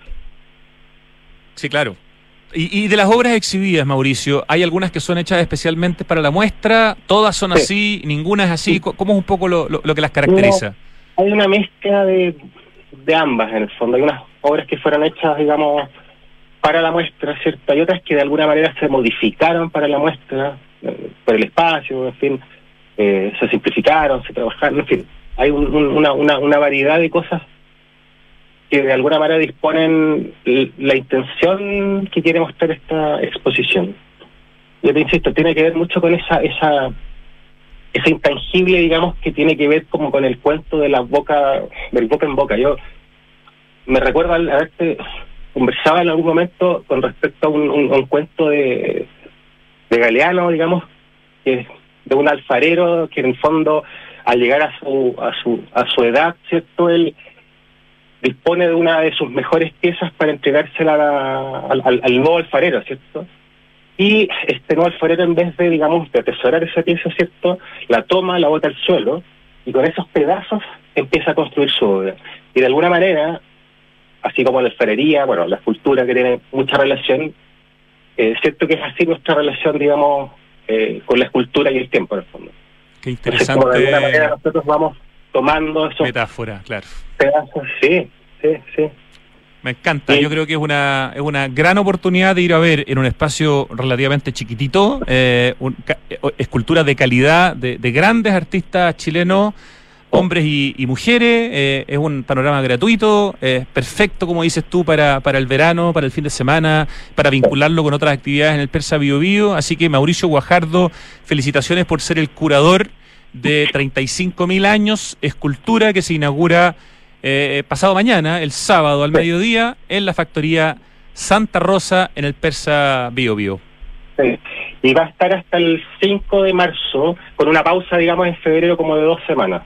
Sí, claro. Y, de las obras exhibidas, Mauricio, ¿hay algunas que son hechas especialmente para la muestra? ¿Todas son así? ¿Ninguna es así? ¿Cómo es un poco lo, que las caracteriza? hay una mezcla de, de ambas, en el fondo. Hay unas obras que fueron hechas, digamos, para la muestra, ¿cierto? Hay otras que de alguna manera se modificaron para la muestra, eh, por el espacio, en fin, eh, se simplificaron, se trabajaron, en fin. Hay una, una, una variedad de cosas que de alguna manera disponen la intención que quiere mostrar esta exposición. Yo te insisto, tiene que ver mucho con esa esa esa intangible, digamos, que tiene que ver como con el cuento de la boca, del boca en boca. Yo me recuerdo al haberte conversaba en algún momento con respecto a un, cuento de, de Galeano, digamos, que de un alfarero que en el fondo al llegar a su a su a su edad, cierto, él dispone de una de sus mejores piezas para entregársela al, al, nuevo alfarero, ¿cierto? Y este nuevo alfarero, en vez de, digamos, de atesorar esa pieza, ¿cierto? La toma, la bota al suelo, y con esos pedazos empieza a construir su obra. Y de alguna manera, así como la alfarería, bueno, la escultura que tiene mucha relación, eh, cierto que es así nuestra relación, digamos, eh, con la escultura y el tiempo, en el fondo. Qué interesante. de alguna manera nosotros vamos tomando esos metáfora, claro. pedazos, sí, sí, sí. Me encanta. Yo creo que es una, es una gran oportunidad de ir a ver en un espacio relativamente chiquitito eh, un- ca- eh, esculturas de calidad de, de grandes artistas chilenos, hombres y, y mujeres. eh, es un panorama gratuito, es perfecto, como dices tú, para, para el verano, para el fin de semana, para vincularlo con otras actividades en el Persa Bio Bio. Así que Mauricio Guajardo, felicitaciones por ser el curador de 35.000 años, escultura que se inaugura eh, pasado mañana, el sábado al mediodía, en la factoría Santa Rosa, en el Persa Bio Bio. Sí. Y va a estar hasta el 5 de marzo, con una pausa, digamos, en febrero como de dos semanas.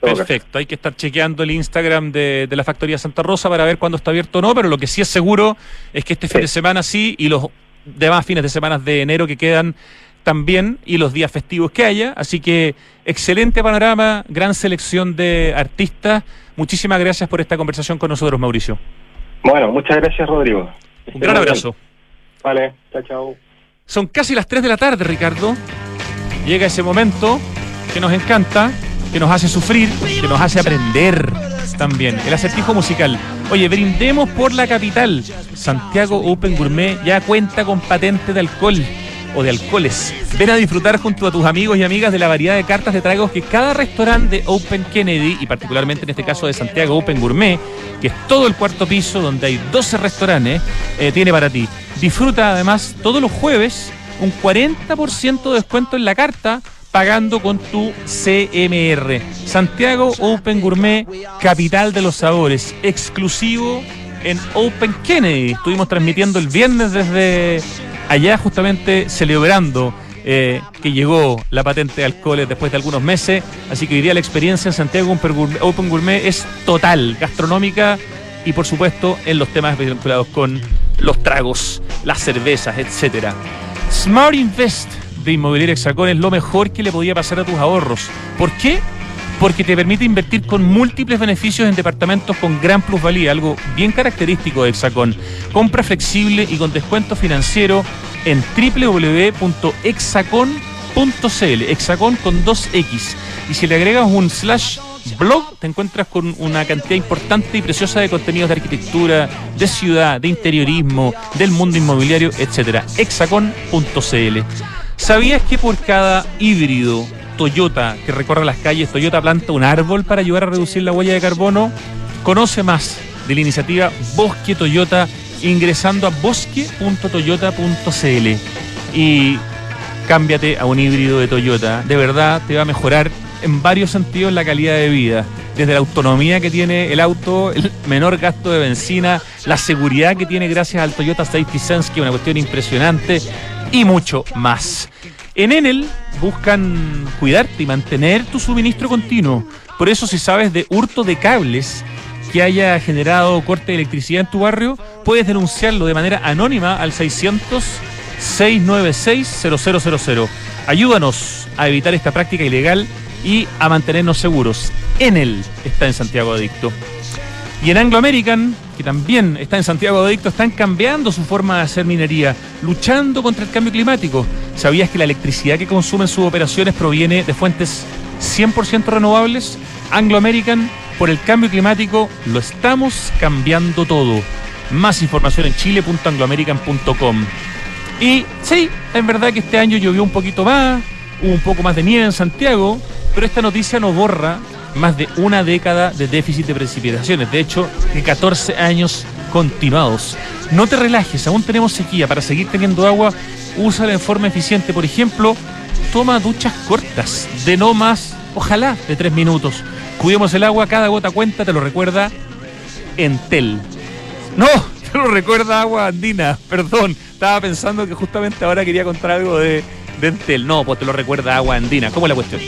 Perfecto, hay que estar chequeando el Instagram de, de la Factoría Santa Rosa para ver cuándo está abierto o no, pero lo que sí es seguro es que este fin de semana sí y los demás fines de semana de enero que quedan también y los días festivos que haya. Así que excelente panorama, gran selección de artistas. Muchísimas gracias por esta conversación con nosotros, Mauricio. Bueno, muchas gracias, Rodrigo. Un gran abrazo. Vale, chao, chao. Son casi las 3 de la tarde, Ricardo. Llega ese momento que nos encanta, que nos hace sufrir, que nos hace aprender también. El acertijo musical. Oye, brindemos por la capital. Santiago Open Gourmet ya cuenta con patente de alcohol o de alcoholes. Ven a disfrutar junto a tus amigos y amigas de la variedad de cartas de tragos que cada restaurante de Open Kennedy, y particularmente en este caso de Santiago Open Gourmet, que es todo el cuarto piso donde hay 12 restaurantes, eh, tiene para ti. Disfruta además todos los jueves un 40% de descuento en la carta pagando con tu CMR. Santiago Open Gourmet, capital de los sabores, exclusivo en Open Kennedy. Estuvimos transmitiendo el viernes desde allá justamente celebrando eh, que llegó la patente de alcoholes después de algunos meses. Así que hoy día la experiencia en Santiago Open Gourmet, es total, gastronómica y por supuesto en los temas vinculados con los tragos, las cervezas, etcétera. Smart Invest de Inmobiliaria Hexacón es lo mejor que le podía pasar a tus ahorros. ¿Por qué? Porque te permite invertir con múltiples beneficios en departamentos con gran plusvalía, algo bien característico de Hexacón. Compra flexible y con descuento financiero en www.hexacon.cl. Hexacón con 2X. Y si le agregas un slash blog, te encuentras con una cantidad importante y preciosa de contenidos de arquitectura, de ciudad, de interiorismo, del mundo inmobiliario, etcétera. Hexacon.cl. ¿Sabías que por cada híbrido Toyota que recorre las calles, Toyota planta un árbol para ayudar a reducir la huella de carbono? Conoce más de la iniciativa Bosque Toyota ingresando a bosque.toyota.cl y cámbiate a un híbrido de Toyota. De verdad te va a mejorar en varios sentidos la calidad de vida. Desde la autonomía que tiene el auto, el menor gasto de benzina, la seguridad que tiene gracias al Toyota Safety Sense, que es una cuestión impresionante, y mucho más. En Enel buscan cuidarte y mantener tu suministro continuo. Por eso, si sabes de hurto de cables que haya generado corte de electricidad en tu barrio, puedes denunciarlo de manera anónima al 600 696 0000. Ayúdanos a evitar esta práctica ilegal y a mantenernos seguros. Enel está en Santiago Adicto. Y en Anglo American, que también está en Santiago Adicto, están cambiando su forma de hacer minería, luchando contra el cambio climático. ¿Sabías que la electricidad que consumen sus operaciones proviene de fuentes 100% renovables? Anglo American, por el cambio climático, lo estamos cambiando todo. Más información en chile.angloamerican.com. Y sí, es verdad que este año llovió un poquito más, hubo un poco más de nieve en Santiago, pero esta noticia no borra más de una década de déficit de precipitaciones, de hecho, de 14 años continuados. No te relajes, aún tenemos sequía. Para seguir teniendo agua, úsala en forma eficiente. Por ejemplo, toma duchas cortas, de no más, ojalá, de 3 minutos. Cuidemos el agua, cada gota cuenta, te lo recuerda Entel. No, te lo recuerda Agua Andina, perdón. Estaba pensando que justamente ahora quería contar algo de, de Entel. No, pues te lo recuerda Agua Andina. ¿Cómo es la cuestión?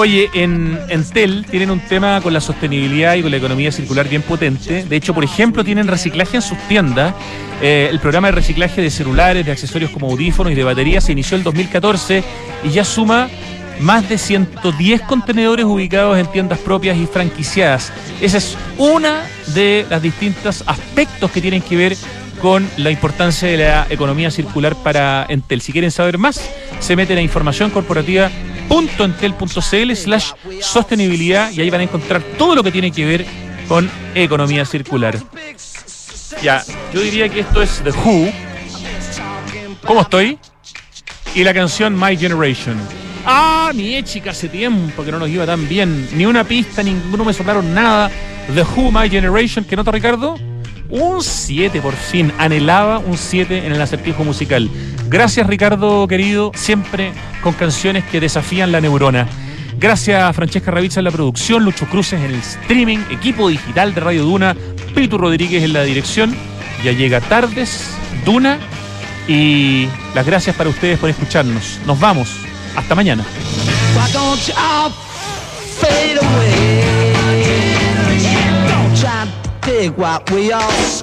Oye, en Entel tienen un tema con la sostenibilidad y con la economía circular bien potente. De hecho, por ejemplo, tienen reciclaje en sus tiendas. Eh, el programa de reciclaje de celulares, de accesorios como audífonos y de baterías se inició en el 2014 y ya suma más de 110 contenedores ubicados en tiendas propias y franquiciadas. Esa es una de las distintos aspectos que tienen que ver con la importancia de la economía circular para Entel. Si quieren saber más, se meten a información corporativa.entel.cl slash sostenibilidad y ahí van a encontrar todo lo que tiene que ver con economía circular. Ya, yo diría que esto es The Who. ¿Cómo estoy? Y la canción My Generation. Ah, mi Echica hace tiempo que no nos iba tan bien. Ni una pista, ninguno me soplaron nada. The Who, My Generation, ¿qué nota Ricardo? Un 7 por fin. Anhelaba un 7 en el acertijo musical. Gracias Ricardo querido, siempre con canciones que desafían la neurona. Gracias a Francesca Ravizza en la producción, Lucho Cruces en el streaming, equipo digital de Radio Duna, Pitu Rodríguez en la dirección. Ya llega tardes, Duna, y las gracias para ustedes por escucharnos. Nos vamos. Hasta mañana. dig what we all